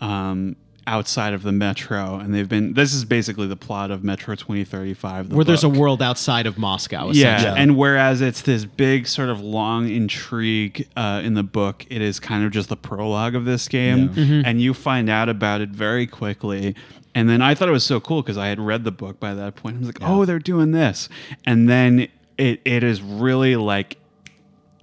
um, outside of the metro and they've been this is basically the plot of metro 2035 the where there's a book. world outside of Moscow. yeah, essentially. and whereas it's this big sort of long intrigue uh, in the book, it is kind of just the prologue of this game, and you find out about it very quickly. And then I thought it was so cool because I had read the book by that point. I was like, oh, they're doing this, and then it it is really like.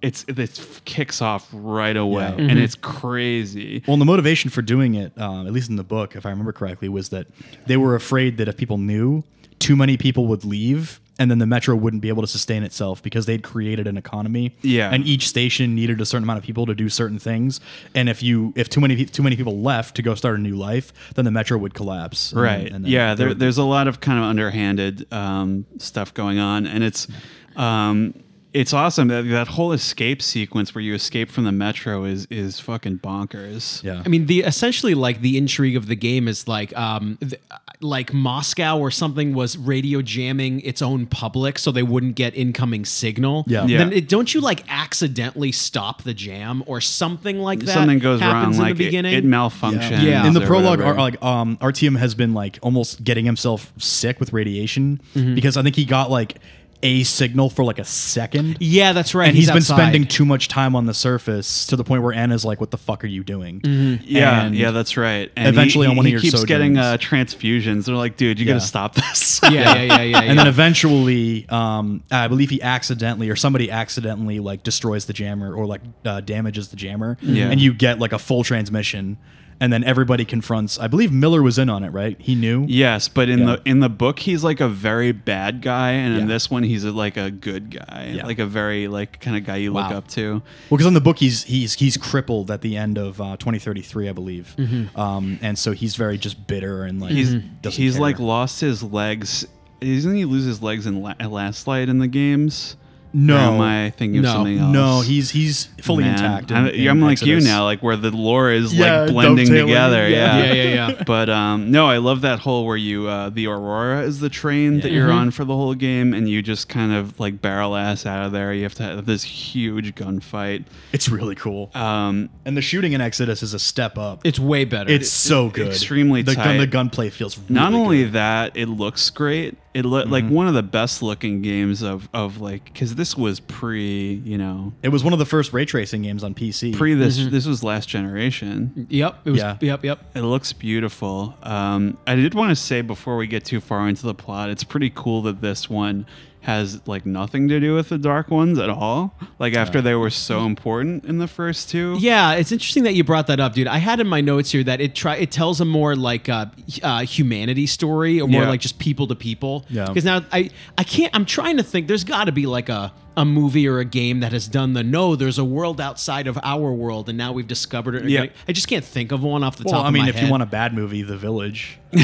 It's it kicks off right away, Yeah. and it's crazy. Well, and the motivation for doing it, um, at least in the book, if I remember correctly, was that they were afraid that if people knew, too many people would leave, and then the metro wouldn't be able to sustain itself because they'd created an economy. Yeah. and each station needed a certain amount of people to do certain things. And if you, if too many, too many people left to go start a new life, then the metro would collapse. Right and then yeah there, there's a lot of kind of underhanded um, stuff going on and it's um, it's awesome that that whole escape sequence where you escape from the metro is is fucking bonkers yeah. I mean, the essentially like the intrigue of the game is like, um, th- like Moscow or something was radio jamming its own public so they wouldn't get incoming signal. Yeah. Yeah. Then it, don't you like accidentally stop the jam or something like that? something goes wrong in like the beginning. it malfunctions Yeah. in the prologue, whatever. are, like um, Artyom has been like almost getting himself sick with radiation Mm-hmm. because I think he got like a signal for like a second. yeah, that's right. and he's been outside. spending too much time on the surface to the point where Anna's like, "What the fuck are you doing?" Mm-hmm. yeah And yeah that's right and eventually he, on one of he your keeps getting uh, transfusions they're like dude you Yeah. gotta stop this Yeah, yeah, yeah, yeah. And then eventually, um, I believe he accidentally or somebody accidentally like destroys the jammer or like uh, damages the jammer, Yeah. and you get like a full transmission. And then everybody confronts. I believe Miller was in on it, right? He knew. Yes, but in Yeah. the in the book he's like a very bad guy, and in this one he's a, like a good guy, Yeah. like a very like kind of guy you look up to. Well, because in the book he's he's he's crippled at the end of uh, 2033, I believe, um, and so he's very just bitter and like He's doesn't he's care. like lost his legs. Doesn't he lose his legs in La- Last Light in the games? No, Or am I thinking of No. something else? no, he's he's fully Man, intact. in- I'm, in I'm like you now, like where the lore is Yeah, like blending together. yeah. Yeah, Yeah, yeah, yeah. But um, no, I love that whole where you uh, the Aurora is the train that you're on for the whole game, and you just kind of like barrel ass out of there. You have to have this huge gunfight. It's really cool, Um, and the shooting in Exodus is a step up. it's way better. It's so good, extremely the tight. gun. The gunplay feels really not only good. Mm-hmm. that, it looks great. It looked like one of the best looking games of of like because this was pre, you know, It was one of the first ray tracing games on PC. pre this. Mm-hmm. This was last generation. yep. It was. Yeah. Yep. Yep. It looks beautiful. Um, I did want to say before we get too far into the plot, it's pretty cool that this one has like nothing to do with the dark ones at all. Like after they were so important in the first two. Yeah, it's interesting that you brought that up, dude. I had in my notes here that it try it tells a more like uh, uh, humanity story, or more Yeah. like just people to people. Yeah. Because now I I can't. I'm trying to think. There's got to be like a a movie or a game that has done the no. There's a world outside of our world, and now we've discovered it. Yeah. I just can't think of one off the top. Well, top. I mean, if head. you want a bad movie, The Village. Do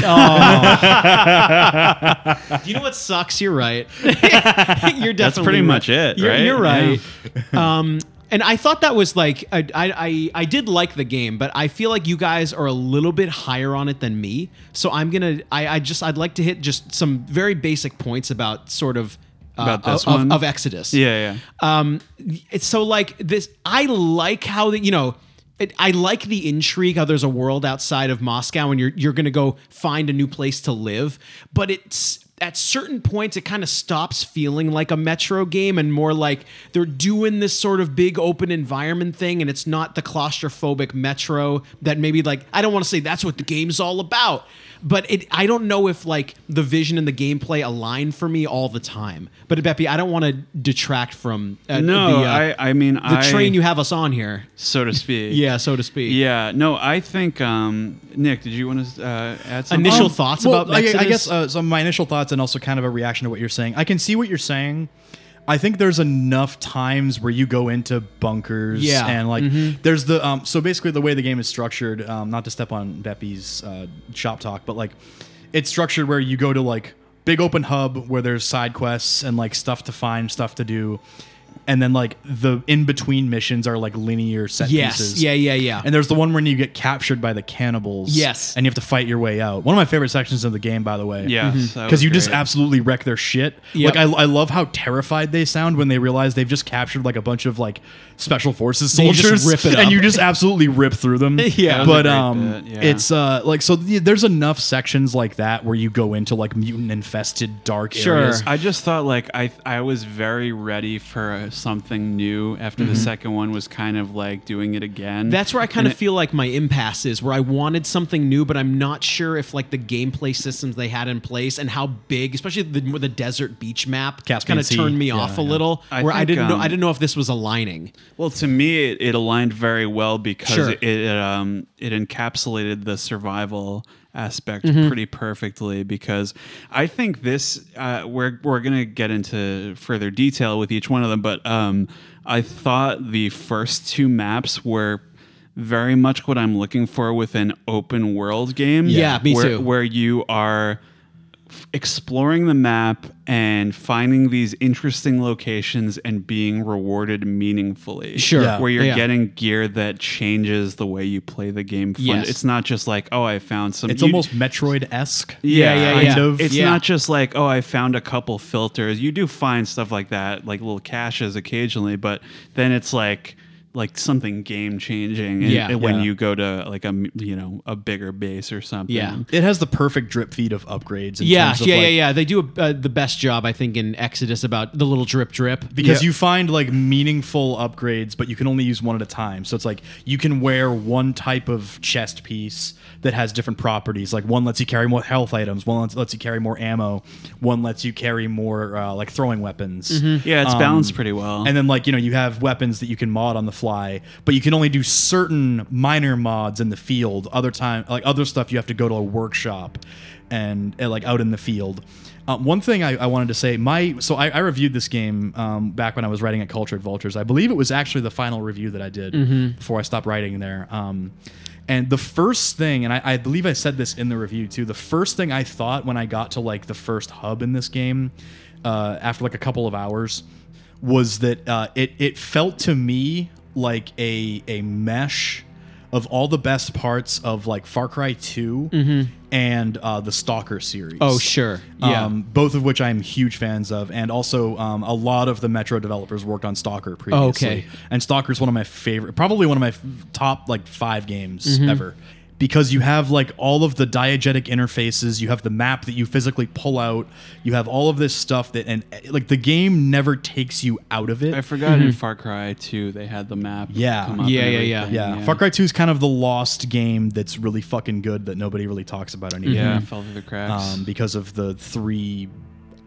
you know what sucks? You're right. you're definitely That's pretty right. much it, You're, right? you're right. um, And I thought that was like I, I I I did like the game, but I feel like you guys are a little bit higher on it than me. So I'm gonna I, I just I'd like to hit just some very basic points about sort of uh, About this of, one? of Exodus. Yeah, yeah. Um, it's so like this. I like how the you know. It, I like the intrigue how there's a world outside of Moscow and you're you're gonna go find a new place to live, but it's at certain points it kind of stops feeling like a metro game and more like they're doing this sort of big open environment thing and it's not the claustrophobic metro that maybe like I don't want to say that's what the game's all about but it I don't know if like the vision and the gameplay align for me all the time but Beppy I don't want to detract from uh, No, the, uh, I, I mean, the I, train you have us on here so to speak. yeah so to speak Yeah, no, I think um, Nick, did you want to uh, add some Initial Um, thoughts well, about I, I guess uh, some of my initial thoughts and also kind of a reaction to what you're saying. I can see what you're saying. I think there's enough times where you go into bunkers Yeah. and like Mm-hmm. there's the um so basically the way the game is structured, um, not to step on Beppy's uh, shop talk, but like it's structured where you go to like big open hub where there's side quests and like stuff to find, stuff to do. And then like the in between missions are like linear set yes pieces. yeah yeah yeah And there's the one where you get captured by the cannibals. Yes. And you have to fight your way out. One of my favorite sections of the game, by the way. Yes, Mm-hmm. that Because you just absolutely wreck their shit. Yep. Like I, I love how terrified they sound when they realize they've just captured like a bunch of like special forces And you soldiers, just rip it and you just absolutely rip through them. Yeah. That was a but um, bit, yeah. it's uh like so yeah, there's enough sections like that where you go into like mutant infested dark areas. Sure. areas. I just thought like I I was very ready for uh, something new after the second one was kind of like doing it again. Mm-hmm. That's where I kind And of it- feel like my impasse is, where I wanted something new, but I'm not sure if like the gameplay systems they had in place and how big, especially the the desert beach map, Caspian kind of Sea. turned me Yeah, off a yeah. little. I where I didn't know um, I didn't know if this was aligning. Well, to me, it, it aligned very well because Sure. it it, um, it encapsulated the survival aspect Mm-hmm. pretty perfectly. Because I think this uh, we're we're gonna get into further detail with each one of them, but um, I thought the first two maps were very much what I'm looking for with an open world game. Yeah, me where, too. Where you are exploring the map and finding these interesting locations and being rewarded meaningfully. Sure. Yeah. Where you're Yeah. getting gear that changes the way you play the game. Fun. Yes. It's not just like, oh, I found some. It's you- almost Metroid esque. Yeah, yeah, kind yeah. of. It's Yeah. not just like, oh, I found a couple filters. You do find stuff like that, like little caches occasionally, but then it's like like something game changing Yeah. when Yeah. you go to like a you know a bigger base or something. Yeah. It has the perfect drip feed of upgrades. In Yeah, terms of yeah, like, yeah, yeah. They do uh, the best job, I think, in Exodus about the little drip drip. because Yeah. you find like meaningful upgrades, but you can only use one at a time. So it's like you can wear one type of chest piece that has different properties. Like one lets you carry more health items, one lets, lets you carry more ammo, one lets you carry more uh, like throwing weapons. Yeah, it's Um, balanced pretty well. And then like you know you have weapons that you can mod on the fly, but you can only do certain minor mods in the field. Other time like other stuff you have to go to a workshop and, uh, like out in the field. Uh, one thing I, I wanted to say, my so I, I reviewed this game um, back when I was writing at Cultured Vultures. I believe it was actually the final review that I did before I stopped writing there. Um, and the first thing, and I, I believe I said this in the review too, the first thing I thought when I got to like the first hub in this game, uh, after like a couple of hours, was that uh, it it felt to me like a a mesh of all the best parts of like Far Cry 2 and uh, the Stalker series. Mm-hmm. Oh, sure. Yeah. Um, both of which I'm huge fans of, and also um, a lot of the Metro developers worked on Stalker previously. Okay. And Stalker's one of my favorite, probably one of my f- top like five games Mm-hmm. ever. Because you have like all of the diegetic interfaces, you have the map that you physically pull out, you have all of this stuff that, and like the game never takes you out of it. I forgot in Far Cry 2 they had the map. Yeah. come up Yeah, and yeah, yeah. Yeah, Far Cry 2 is kind of the lost game that's really fucking good that nobody really talks about anymore. Yeah, it fell through the cracks. Um, because of the three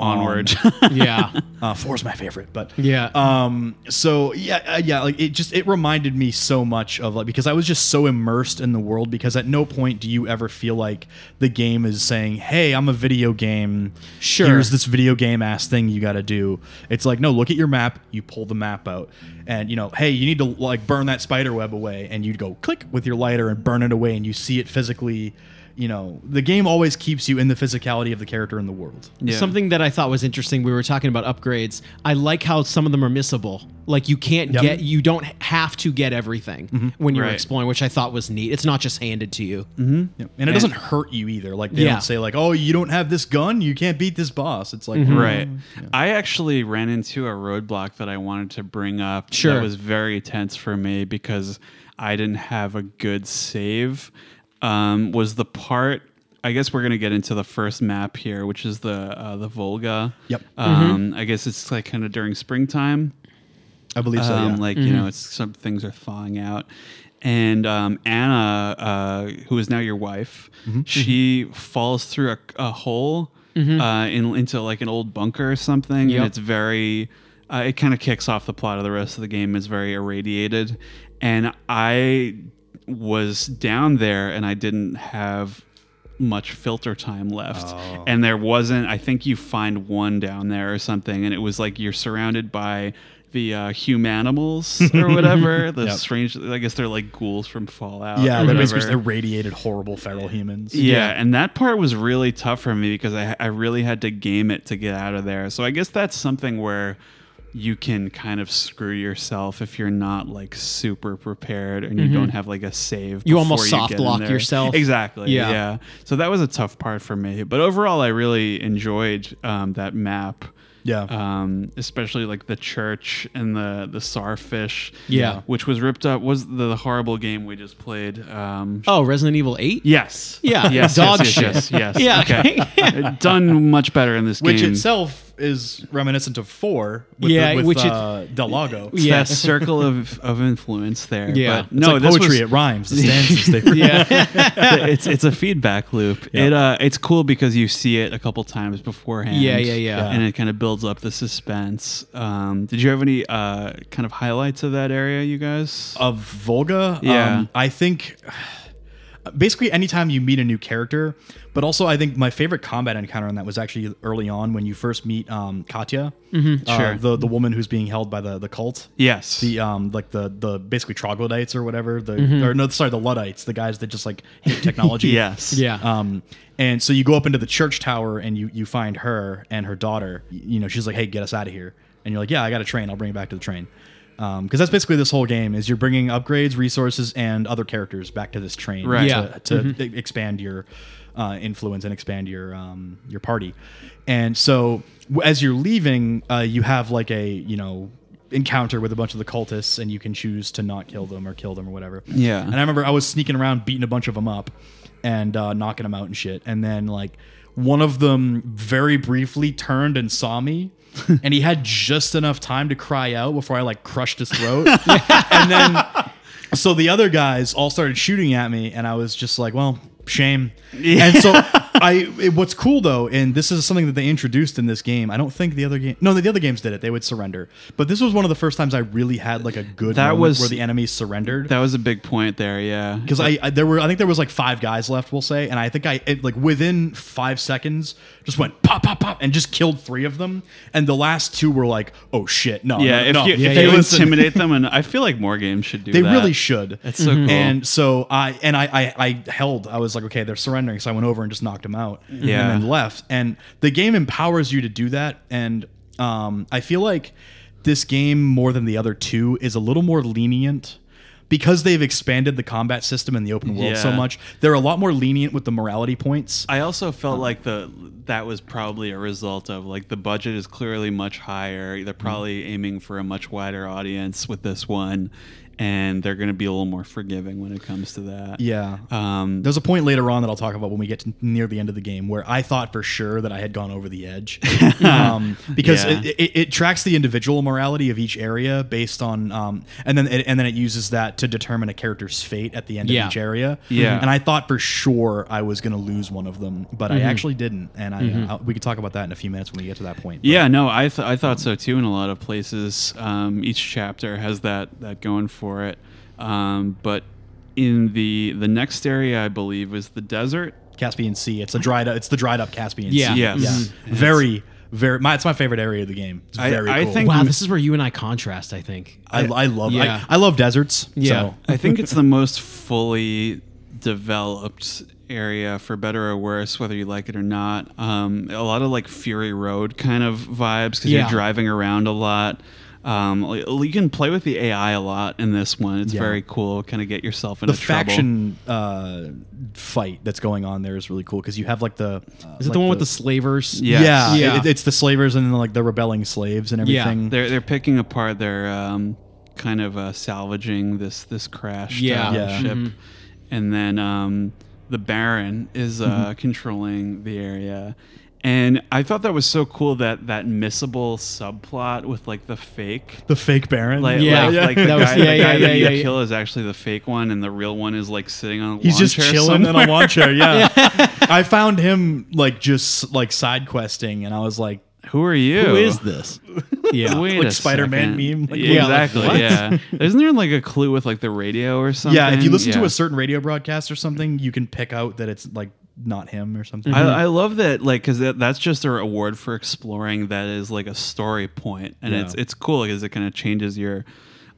Onward. yeah. uh, four's my favorite, but Yeah. Um. So yeah, uh, yeah. Like it just it reminded me so much of like because I was just so immersed in the world. Because at no point do you ever feel like the game is saying, "Hey, I'm a video game. Sure. Here's this video game ass thing you got to do." It's like, no, look at your map. You pull the map out, and you know, hey, you need to like burn that spider web away, and you go click with your lighter and burn it away, and you see it physically. You know, the game always keeps you in the physicality of the character in the world. Yeah. Something that I thought was interesting. We were talking about upgrades. I like how some of them are missable. Like you can't Yep. get, you don't have to get everything mm-hmm. when you're Right. exploring, which I thought was neat. It's not just handed to you. Mm-hmm. Yeah. And it doesn't hurt you either. Like they Yeah. don't say like, "Oh, you don't have this gun, you can't beat this boss." It's like, mm-hmm. Right. I actually ran into a roadblock that I wanted to bring up. Sure. That was very tense for me because I didn't have a good save. Um, was the part. I guess we're gonna get into the first map here, which is the uh, the Volga. Yep. Um, I guess it's like kind of during springtime. I believe so. Um, yeah. Like you know, it's some things are thawing out, and um, Anna, uh, who is now your wife, she falls through a, a hole uh, in, into like an old bunker or something, Yep. and it's very. Uh, it kind of kicks off the plot of the rest of the game. It's very irradiated, and I was down there, and I didn't have much filter time left and there wasn't i think you find one down there or something and it was like you're surrounded by the uh, humanimals or whatever the Yep. strange i guess they're like ghouls from fallout yeah, they're whatever. basically just irradiated, horrible feral humans. yeah, and that part was really tough for me because I, I really had to game it to get out of there so i guess that's something where you can kind of screw yourself if you're not like super prepared and you don't have like a save. Mm-hmm. You almost soft in lock yourself. Exactly. Yeah. Yeah. So that was a tough part for me, but overall, I really enjoyed um, that map. Yeah. Um, especially like the church and the the starfish. Yeah. Which was ripped up. Was the, the horrible game we just played? Um, Oh, Resident Evil 8? Yes. Yeah, Yes. dog yes, shit. Yes. Yes. yes. Yeah, Okay. Done much better in this Which game. itself is reminiscent of four. With Yeah, the, with, which it- uh, Del Lago. It's Yeah. that circle of, of influence there. Yeah. But It's no, like this poetry. was, it rhymes. The stanzas. They, Yeah. it's it's a feedback loop. Yeah. It uh it's cool because you see it a couple times beforehand. Yeah, yeah, yeah. And it kind of builds up the suspense. Um, did you have any uh kind of highlights of that area, you guys? of Volga. Yeah. Um, I think basically anytime you meet a new character, but also I think my favorite combat encounter on that was actually early on when you first meet um, Katya, uh, Sure. the the woman who's being held by the the cult. yes. The um like the the basically troglodytes or whatever the Mm-hmm. or no sorry the luddites the guys that just like hate technology yes. yeah. um, and so you go up into the church tower and you you find her and her daughter. You know, she's like, "Hey, get us out of here." And you're like, "Yeah, I got a train. I'll bring you back to the train." Because that's basically this whole game is you're bringing upgrades, resources, and other characters back to this train Right. Yeah. to, to e- expand your uh, influence and expand your um, your party. And so as you're leaving, uh, you have like a you know encounter with a bunch of the cultists, and you can choose to not kill them or kill them or whatever. Yeah. And I remember I was sneaking around beating a bunch of them up and uh, knocking them out and shit. And then like one of them very briefly turned and saw me. and he had just enough time to cry out before I like crushed his throat. and then so the other guys all started shooting at me and I was just like, well, shame. And so I it- what's cool though, and this is something that they introduced in this game. I don't think the other game No, the other games did it. They would surrender. But this was one of the first times I really had like a good That was- where the enemies surrendered That was a big point there, yeah. because I, I there were I think there was like five guys left we'll say and I think I it, like within five seconds just went pop pop pop and just killed three of them and the last two were like oh shit no yeah, no, if no. you, Yeah, if yeah, you yeah. intimidate them, and I feel like more games should do that. they that. really should It's so mhm. cool. and so I and I, I I held I was like okay they're surrendering so I went over and just knocked them out Yeah. and then left and the game empowers you to do that and um I feel like this game more than the other two is a little more lenient because they've expanded the combat system in the open world so much they're a lot more lenient with the morality points I also felt like the that was probably a result of like the budget is clearly much higher. Mm-hmm. They're probably aiming for a much wider audience with this one, and they're going to be a little more forgiving when it comes to that. yeah Um, There's a point later on that I'll talk about when we get to near the end of the game where I thought for sure that I had gone over the edge um, because Yeah. it, it, it tracks the individual morality of each area based on um, and then it, and then it uses that to determine a character's fate at the end Yeah. of each area. Yeah. and I thought for sure I was going to lose one of them, but I actually didn't. And I uh, we could talk about that in a few minutes when we get to that point. But- Yeah, no, I th- I thought so too. In a lot of places, um, each chapter has that that going for it. Um, but in the the next area, I believe, is the desert. Caspian Sea. It's a dried up. It's the dried up Caspian Yeah. Sea. Yes. yeah, Mhm. very very. My, it's my favorite area of the game. It's I- very I cool. think- Wow, this is where you and I contrast, I think. I, I love Yeah. I, I love deserts. Yeah. So I think it's the most fully developed area for better or worse, whether you like it or not. Um, a lot of like Fury Road kind of vibes because Yeah. you're driving around a lot. Um, you can play with the AI a lot in this one. It's Yeah. very cool. Kind of get yourself into the faction uh, fight that's going on there is really cool because you have like the uh, Is it the one with the slavers? Yes. yeah, Yeah. it- it's the slavers and then like the rebelling slaves and Yeah. everything. They're they're picking apart their um, kind of uh, salvaging this this crashed Yeah. uh, Yeah. ship, Mhm. and then um, the Baron is uh, Mm-hmm. controlling the area. And I thought that was so cool that that missable subplot with like the fake, the fake Baron. like Yeah. like, Yeah. like the That was- guy, yeah, the yeah, guy yeah, that yeah, you yeah. kill is actually the fake one, and the real one is like sitting on a He's lawn just chair chilling in a lawn chair. Yeah, I found him like just like side questing, and I was like, Who are you? Who is this? Yeah. Wait Like Spider-Man meme, like, yeah, Yeah, like, exactly. yeah. Isn't there like a clue with like the radio or something? yeah. If you listen to a certain radio broadcast or something, you can pick out that it's like not him or something. I, mm-hmm. I love that, like, because that, that's just a award for exploring that is like a story point, and Yeah. it's it's cool because it kind of changes your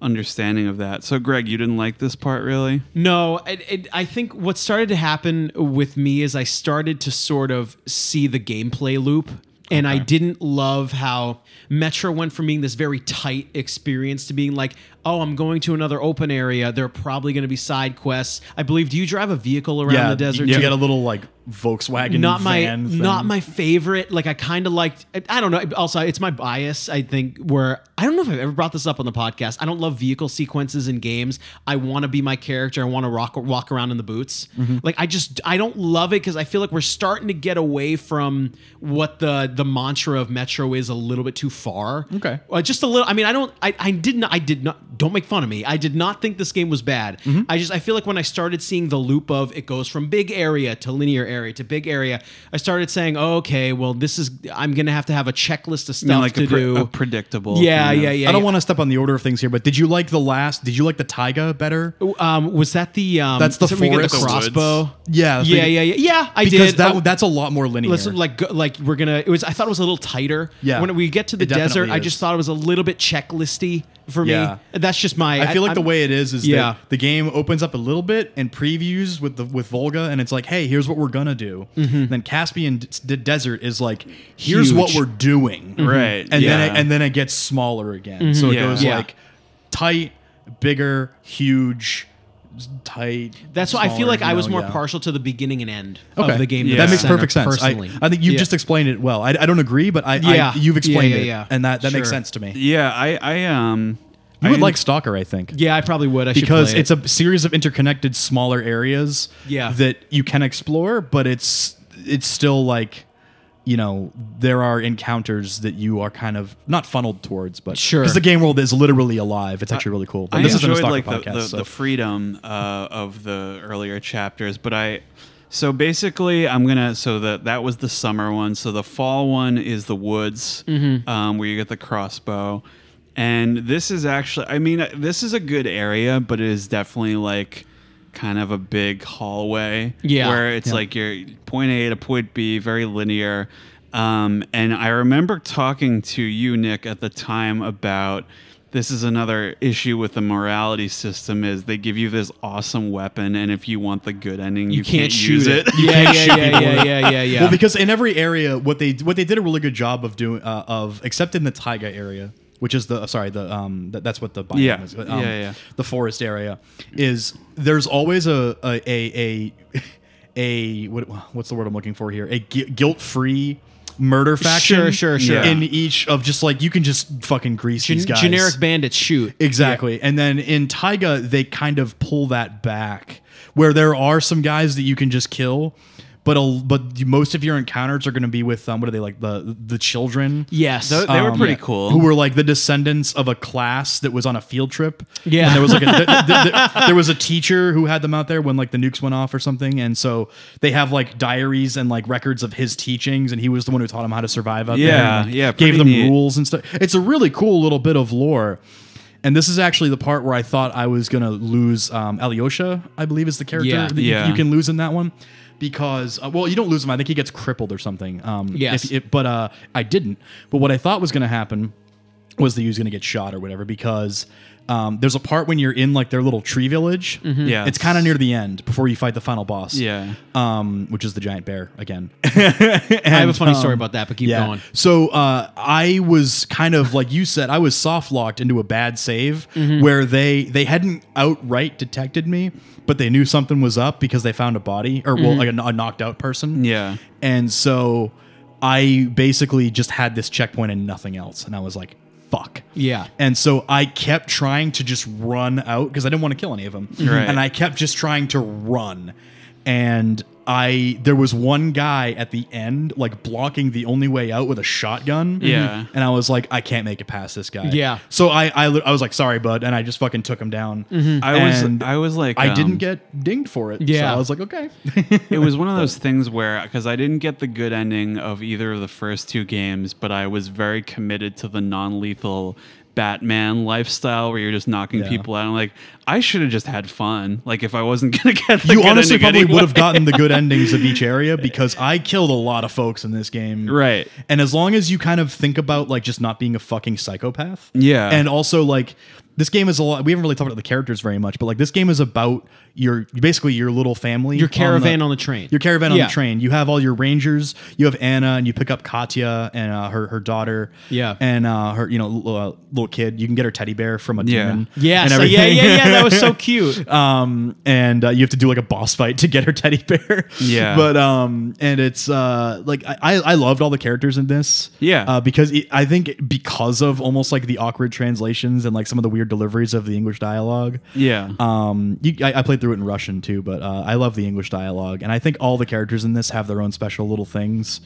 understanding of that. So, Greg, you didn't like this part really? No, it, it, I think what started to happen with me is I started to sort of see the gameplay loop. And I didn't love how Metro went from being this very tight experience to being like, oh, I'm going to another open area. There are probably going to be side quests. I believe. Do you drive a vehicle around yeah, the desert? You, you get a little like Volkswagen not my thing. not my favorite. Like I kind of liked. I- I don't know. Also, it's my bias. I think where I don't know if I've ever brought this up on the podcast. I don't love vehicle sequences in games. I want to be my character. I want to rock walk around in the boots. Mm-hmm. Like I just I don't love it because I feel like we're starting to get away from what the the mantra of Metro is a little bit too far. Okay. Uh, just a little. I mean, I don't. I, I did not. I did not. Don't make fun of me. I did not think this game was bad. Mm-hmm. I just. I feel like when I started seeing the loop of it goes from big area to linear area to big area, I started saying, oh, okay, well, this is. I'm gonna have to have a checklist of stuff like to pre- do. predictable. yeah, of- yeah, yeah. I don't yeah. want to step on the order of things here, but did you like the last? Did you like the Taiga better? Um, was that the? Um, That's the is get the forest. crossbow. Yeah, the Yeah, yeah, yeah, yeah. I because did. that Oh, that's a lot more linear. Listen, like like we're gonna. It was. I thought it was a little tighter. Yeah. When we get to the desert, I just thought it was a little bit checklisty for Yeah. me. That's just my. I feel like the I'm- way it is is Yeah. that the game opens up a little bit and previews with the with Volga, and it's like, hey, here's what we're gonna do. Then Caspian D- D- Desert is like, here's what Mm-hmm. We're doing, Right. and yeah. then it, and then it gets smaller again. So it Yeah. goes Mm-hmm. Yeah. like tight, bigger, huge, s- tight. That's why I feel like you I was more yeah. partial to the beginning and end Okay. of the game. Yeah. That makes center, perfect sense. I, Personally, I think you've Yeah. just explained it well. I, I don't agree, but I, Yeah. I you've explained Yeah, yeah, it, and that, that makes sense to me. yeah. I, I um, You I would like Stalker, I think. yeah, I probably would. I should because play it's a series of interconnected smaller areas Yeah. that you can explore but it's it's still like you know there are encounters that you are kind of not funneled towards but Sure. because the game world is literally alive it's actually really cool but I this isn't a enjoyed Stalker like the, podcast the, so. the freedom uh, of the earlier chapters, but I so basically I'm gonna so that that was the summer one. So the fall one is the woods, Mm-hmm. um, where you get the crossbow, and this is actually I mean this is a good area, but it is definitely like kind of a big hallway Yeah. where it's like you're point A to point B, very linear. Um, and I remember talking to you, Nick, at the time about this is another issue with the morality system is they give you this awesome weapon, and if you want the good ending, you, you can't, shoot use it. Yeah, can't yeah, yeah, yeah, yeah, yeah, yeah. well because in every area what they what they did a really good job of doing uh, of except in the taiga area which is the sorry the um that, that's what the biome Yeah. is um, Yeah, yeah. the forest area is there's always a a a, a, a what, what's the word I'm looking for here a guilt free murder faction Sure, sure, sure. in each of just like you can just fucking grease Gen- these guys generic bandits shoot. Exactly. And then in Taiga, they kind of pull that back where there are some guys that you can just kill. But a, but most of your encounters are going to be with um, what are they like the the children Yes. Tho- they were Um, pretty yeah. cool. who were like the descendants of a class that was on a field trip. Yeah. and there was like a th- th- th- there was a teacher who had them out there when like the nukes went off or something, and so they have like diaries and like records of his teachings, and he was the one who taught them how to survive out there. Yeah, and, like, yeah, gave them neat. rules and stuff. It's a really cool little bit of lore. And this is actually the part where I thought I was gonna lose um, Alyosha, I believe is the character Yeah. that you- Yeah. you, can lose in that one. Because uh, well, you don't lose him. I think he gets crippled or something. Um, Yes. if- if- but uh, I didn't. But what I thought was going to happen was that he was going to get shot or whatever because um, there's a part when you're in like their little tree village. Yeah. It's kind of near the end before you fight the final boss. Yeah. Um, which is the giant bear again. I have a funny story um, about that, but keep going. So uh, I was kind of like you said, I was soft locked into a bad save Mm-hmm. where they they hadn't outright detected me, but they knew something was up because they found a body or Mm-hmm. well, like a, a knocked out person. Yeah. And so I basically just had this checkpoint and nothing else, and I was like, "Fuck." Yeah. And so I kept trying to just run out because I didn't want to kill any of them. Right. And I kept just trying to run. And I there was one guy at the end like blocking the only way out with a shotgun. Yeah. And I was like, I can't make it past this guy. Yeah. So I I, I was like, sorry, bud, and I just fucking took him down. I was And I was like I um, didn't get dinged for it. Yeah. So I was like, okay. it was one of those things where because I didn't get the good ending of either of the first two games, but I was very committed to the non-lethal Batman lifestyle where you're just knocking Yeah. people out. I'm like, I should have just had fun. Like if I wasn't gonna get you honestly probably anyway. would have gotten the good endings of each area because I killed a lot of folks in this game. Right. And as long as you kind of think about like just not being a fucking psychopath. Yeah. And also like this game is a lot we haven't really talked about the characters very much, but like this game is about your basically your little family. Your on the- caravan on the train. Your caravan on the train. You have all your rangers. You have Anna, and you pick up Katya and uh, her her daughter. Yeah. and uh, her you know little, uh, little kid. You can get her teddy bear from a Yeah. demon. Yes. and Yeah, yeah, yeah. That was so cute. um, and uh, you have to do like a boss fight to get her teddy bear. Yeah. but um, and it's uh, like I I I loved all the characters in this. Yeah. uh, because it, I think because of almost like the awkward translations and like some of the weird deliveries of the English dialogue. Yeah. Um, you, I, I played through it in Russian too, but uh, I love the English dialogue, and I think all the characters in this have their own special little things.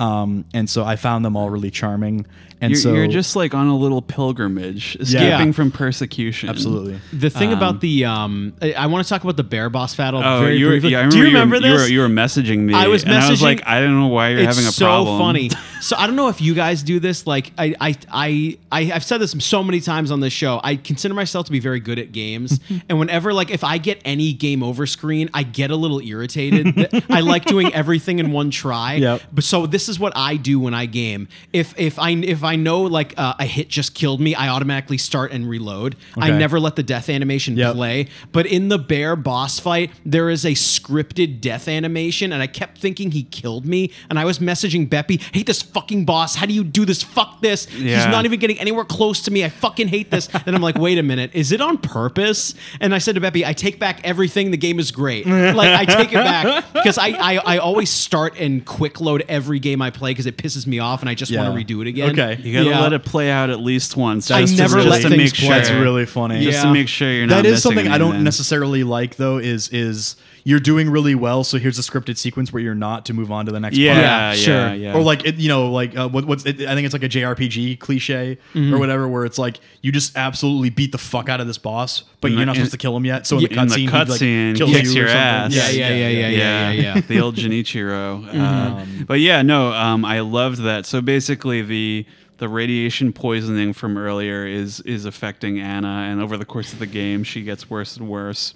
Um, and so I found them all really charming. And you're, so you're just like on a little pilgrimage, escaping Yeah. from persecution. absolutely. The thing about the um, I, I want to talk about the bear boss battle Oh, very you were, briefly. yeah, I Do you remember you were, this? You were, you were messaging me. I was and I was like, I don't know why you're it's having a so problem. funny. So I don't know if you guys do this. Like I, I, I, I, I've said this so many times on this show. I consider myself to be very good at games, and whenever like if I get any game over screen, I get a little irritated. I like doing everything in one try. Yep. But so this is what I do when I game. If if I if I know like uh, a hit just killed me, I automatically start and reload. I never let the death animation Yep. play. But in the bear boss fight, there is a scripted death animation, and I kept thinking he killed me. And I was messaging Beppy, "Hate this fucking boss. How do you do this? Fuck this. He's not even getting anywhere close to me. I fucking hate this." then I'm like, "Wait a minute, is it on purpose?" And I said to Beppy, "I take back everything. The game is great. like I take it back because I, I I always start and quick load every game I play because it pisses me off, and I just Yeah. want to redo it again. Okay. You gotta Yeah. let it play out at least once. I just to- never just let to things make play. sure. That's really funny. Just Yeah. to make sure you're not. That is missing something I don't anything. necessarily like though. Is is you're doing really well, so here's a scripted sequence where you're not to move on to the next Yeah, part. yeah, sure. yeah. Or like it, you know, like uh, what, what's it, I think it's like a JRPG cliche Mm-hmm. or whatever, where it's like you just absolutely beat the fuck out of this boss, but In you're the- not in- supposed to kill him yet. So in the in the cutscene, he, cutscene, like, kills kicks you your ass. Yeah, yeah, yeah, yeah, yeah, yeah. the old Genichiro. Uh, but yeah, no, um, I loved that. So basically, the the radiation poisoning from earlier is is affecting Anna, and over the course of the game, she gets worse and worse.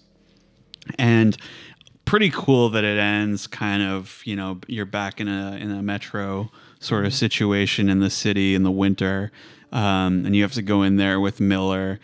And pretty cool that it ends kind of you know you're back in a in a metro sort of situation in the city in the winter um, and you have to go in there with miller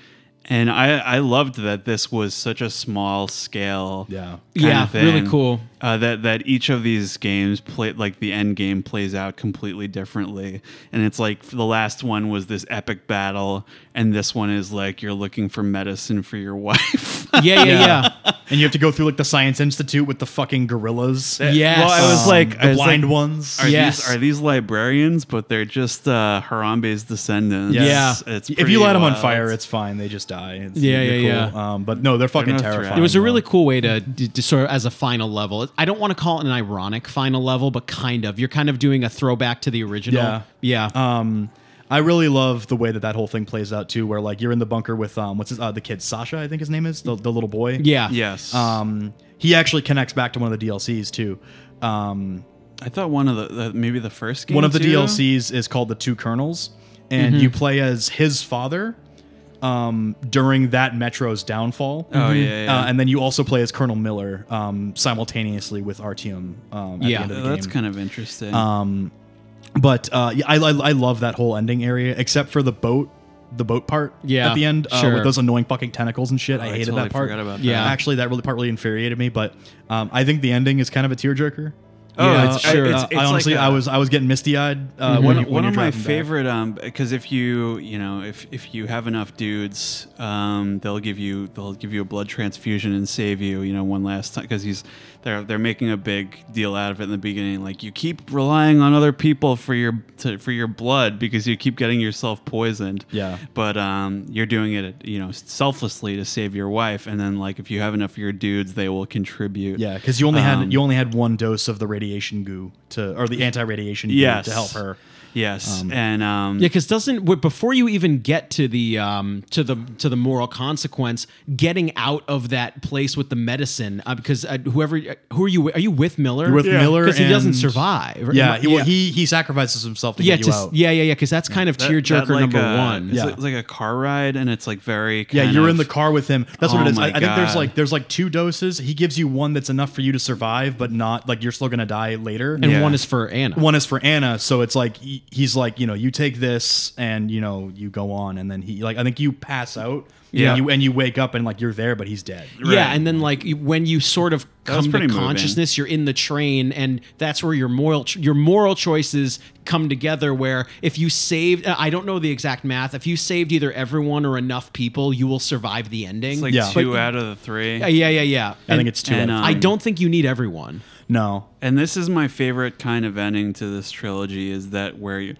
and I, I loved that this was such a small scale Yeah. kind Yeah, of thing. really cool. Uh, that that each of these games play like the end game plays out completely differently, and it's like the last one was this epic battle, and this one is like you're looking for medicine for your wife. Yeah, yeah, yeah. And you have to go through like the science institute with the fucking gorillas. Yes. Well, I was Um, like, I the was blind like, ones. Are Yes. these are these librarians? But they're just uh, Harambe's descendants. Yeah. it's if you pretty light them on fire, it's fine. They just die. It's, Yeah, they're yeah. Um, but no, they're fucking no terrifying. It was a though. really cool way to, to, to sort of as a final level. I don't want to call it an ironic final level, but kind of. You're kind of doing a throwback to the original. Yeah. Yeah. Um, I really love the way that that whole thing plays out too, where like you're in the bunker with um, what's his, uh, the kid Sasha, I think his name is the, the little boy. yeah. Yes. Um, he actually connects back to one of the DLCs too. Um, I thought one of the, the maybe the first game. one of the too? DLCs is called the Two Colonels, and Mm-hmm. you play as his father um, during that Metro's downfall. Oh yeah, yeah. Uh, and then you also play as Colonel Miller um, simultaneously with Artyom. Um, at Yeah. the end of the that's kind of interesting. Um, but uh, yeah, I, I I love that whole ending area, except for the boat the boat part Yeah, at the end uh, sure. with those annoying fucking tentacles and shit. I I hated totally that part. forgot about that. Yeah. actually, that really part really infuriated me. But um, I think the ending is kind of a tearjerker. Oh, Uh, it's- sure. it's- it's I honestly, like I a- was I was getting misty eyed. Uh, one, when, you- when one you're of my driving back. favorite um because if you you know if if you have enough dudes um they'll give you they'll give you a blood transfusion and save you you know one last time because he's they're they're making a big deal out of it in the beginning. Like you keep relying on other people for your to, for your blood because you keep getting yourself poisoned. Yeah. but um you're doing it you know selflessly to save your wife. And then like if you have enough of your dudes they will contribute. Yeah, because you only Um, had you only had one dose of the radiation goo to or the anti-radiation goo yes. to help her. Yes and um Yeah, because doesn't before you even get to the um, to the to the moral consequence, getting out of that place with the medicine, uh, because uh, whoever who are you? with- Are you with Miller? You're with Miller because he doesn't and- survive. Yeah, he, well, he he sacrifices himself to yeah, get you to, out. yeah, yeah, yeah. Because that's kind of That- tearjerker that like number a- one. It's, Yeah. like, it's like a car ride, and it's like very. Yeah, you're of- in the car with him. That's what Oh it is. I, I think there's like there's like two doses. He gives you one that's enough for you to survive, but not like you're still gonna die later. and Yeah. one is for Anna. one is for Anna, so it's like he- he's like you know you take this and you know you go on, and then he like I think you pass out. Yeah. and you, and you wake up and like you're there, but he's dead. Yeah, Right. and then like you- when you sort of That was come to pretty moving. consciousness, you're in the train, and that's where your moral ch- your moral choices come together. Where if you saved, uh, I don't know the exact math, if you saved either everyone or enough people, you will survive the ending. It's like Yeah. two But- out of the three. yeah, yeah, yeah, yeah. I And think it's two. and, out of uh, I don't think you need everyone. No. And this is my favorite kind of ending to this trilogy is that where you,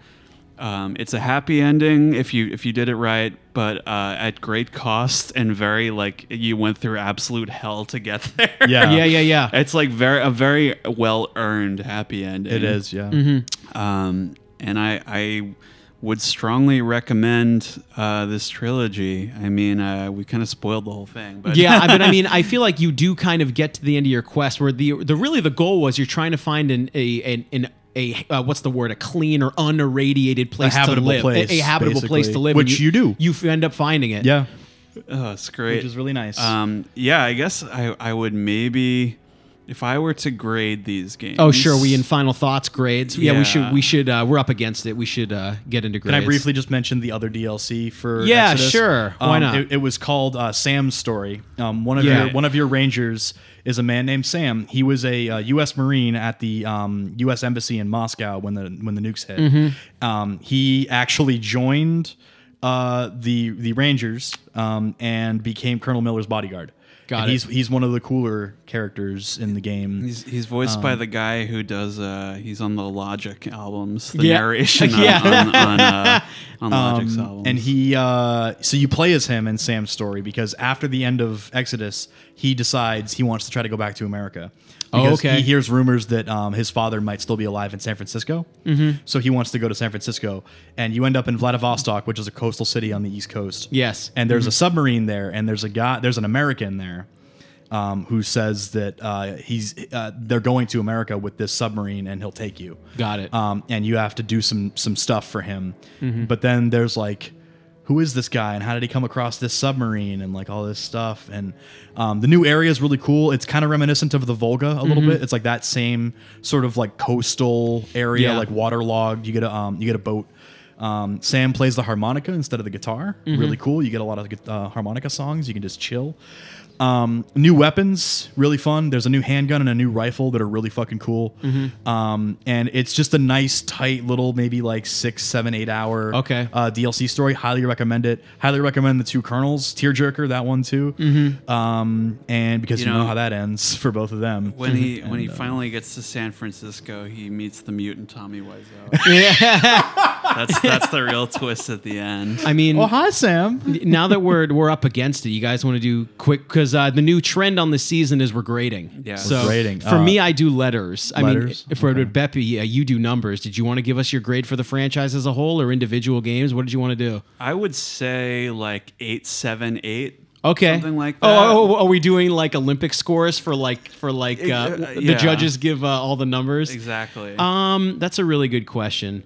um, it's a happy ending if you if you did it right, but uh, at great cost and very like you went through absolute hell to get there. Yeah. Yeah, yeah, yeah. It's like very a very well earned happy ending. It is. Yeah. Mm-hmm. Um, and I, I would strongly recommend uh, this trilogy. I mean, uh, we kind of spoiled the whole thing, but yeah, I- but I mean, I feel like you do kind of get to the end of your quest where the the really the goal was you're trying to find an a an, an a uh, what's the word a clean or unirradiated place habitable to live place, a, a habitable place to live Which and you do. you end up finding it Yeah. oh, it's great. Which is really nice. Um, yeah, I guess I, I would maybe if I were to grade these games. oh sure we in final thoughts grades yeah, we should we should uh, we're up against it we should uh, get into Can grades I briefly just mention the other DLC for? Yeah, Exodus? sure. Why Um, not? It, it was called uh, Sam's Story. Um, one of Yeah. your one of your rangers is a man named Sam. He was a uh, U.S. Marine at the um, U.S. Embassy in Moscow when the when the nukes hit. Mm-hmm. Um, he actually joined uh, the the Rangers um, and became Colonel Miller's bodyguard. Got And it. He's he's one of the cooler characters in the game. He's, he's voiced Um, by the guy who does uh he's on the Logic albums the Yeah. narration on, Yeah. on, on, uh, on Logic's Um, albums and he uh, so you play as him in Sam's story because after the end of Exodus, he decides he wants to try to go back to America. Oh, Because okay. He hears rumors that um, his father might still be alive in San Francisco, mm-hmm. so he wants to go to San Francisco. And you end up in Vladivostok, which is a coastal city on the East Coast. Yes. And there's a submarine there, and there's a guy, there's an American there. Um, who says that uh, he's uh, they're going to America with this submarine and he'll take you got it um, and you have to do some some stuff for him. Mm-hmm. But then there's like, who is this guy and how did he come across this submarine and like all this stuff? And um, the new area is really cool. It's kind of reminiscent of the Volga a little bit. It's like that same sort of like coastal area, Mm-hmm. Yeah. like waterlogged. You get a um, you get a boat. Um, Sam plays the harmonica instead of the guitar. Mm-hmm. Really cool. You get a lot of uh, harmonica songs. You can just chill. Um, new weapons, really fun. There's a new handgun and a new rifle that are really fucking cool. Mm-hmm. Um, and it's just a nice, tight little, maybe like six, seven, eight hour Okay. uh, DLC story. Highly recommend it. Highly recommend the two Colonels, Tearjerker, that one too. Mm-hmm. Um, and because you, You know, know- how that ends for both of them. when he when he uh, finally gets to San Francisco, he meets the mutant Tommy Wiseau. yeah that's that's the real twist at the end. I mean oh, hi, Sam. now that we're we're up against it, you guys want to do quick because uh, the new trend on the season is we're grading. Yeah. So We're grading. for Uh, me, I do letters. I mean letters? mean, for Beppy, uh, you do numbers. Did you want to give us your grade for the franchise as a whole or individual games? What did you want to do? I would say like eight, seven, eight. Okay, Something like Oh, that. Oh, oh, are we doing like Olympic scores for like for like uh, Uh, the yeah. judges give uh, all the numbers? Exactly. Um, that's a really good question.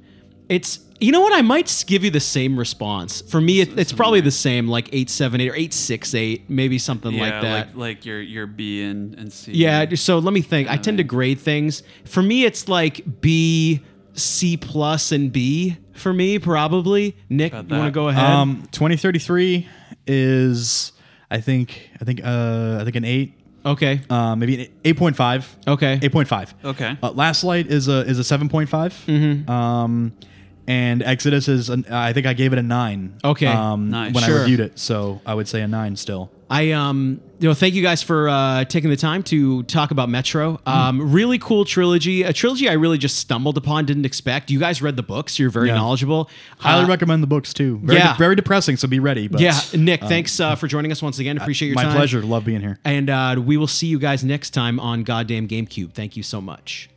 It's you know what I might give you the same response. For me, it, it's probably the same, like eight seven eight or eight six eight, maybe something yeah, like that. Like, like your your B and, and C. Yeah, so let me think. I tend to grade things. For me, it's like B, C plus, and B for me, probably. Nick, you want to go ahead? Um, 2033 is I think I think uh I think an eight, okay. uh, maybe an eight point five. Okay. Eight point five. Okay. Uh, Last Light is a is a seven Mm-hmm. Um, and Exodus is an, I think I gave it a nine. Okay. Um, Nice. when Sure. I reviewed it, so I would say a nine still. I um you know thank you guys for uh, taking the time to talk about Metro. Um, really cool trilogy, a trilogy I really just stumbled upon, didn't expect. You guys read the books, you're very Yeah. knowledgeable. Highly Uh, recommend the books too. Very, yeah. very depressing, so be ready. But Yeah, Nick, thanks uh, for joining us once again. Appreciate your my time. My pleasure. Love being here. And uh, we will see you guys next time on Goddamn GameCube. Thank you so much.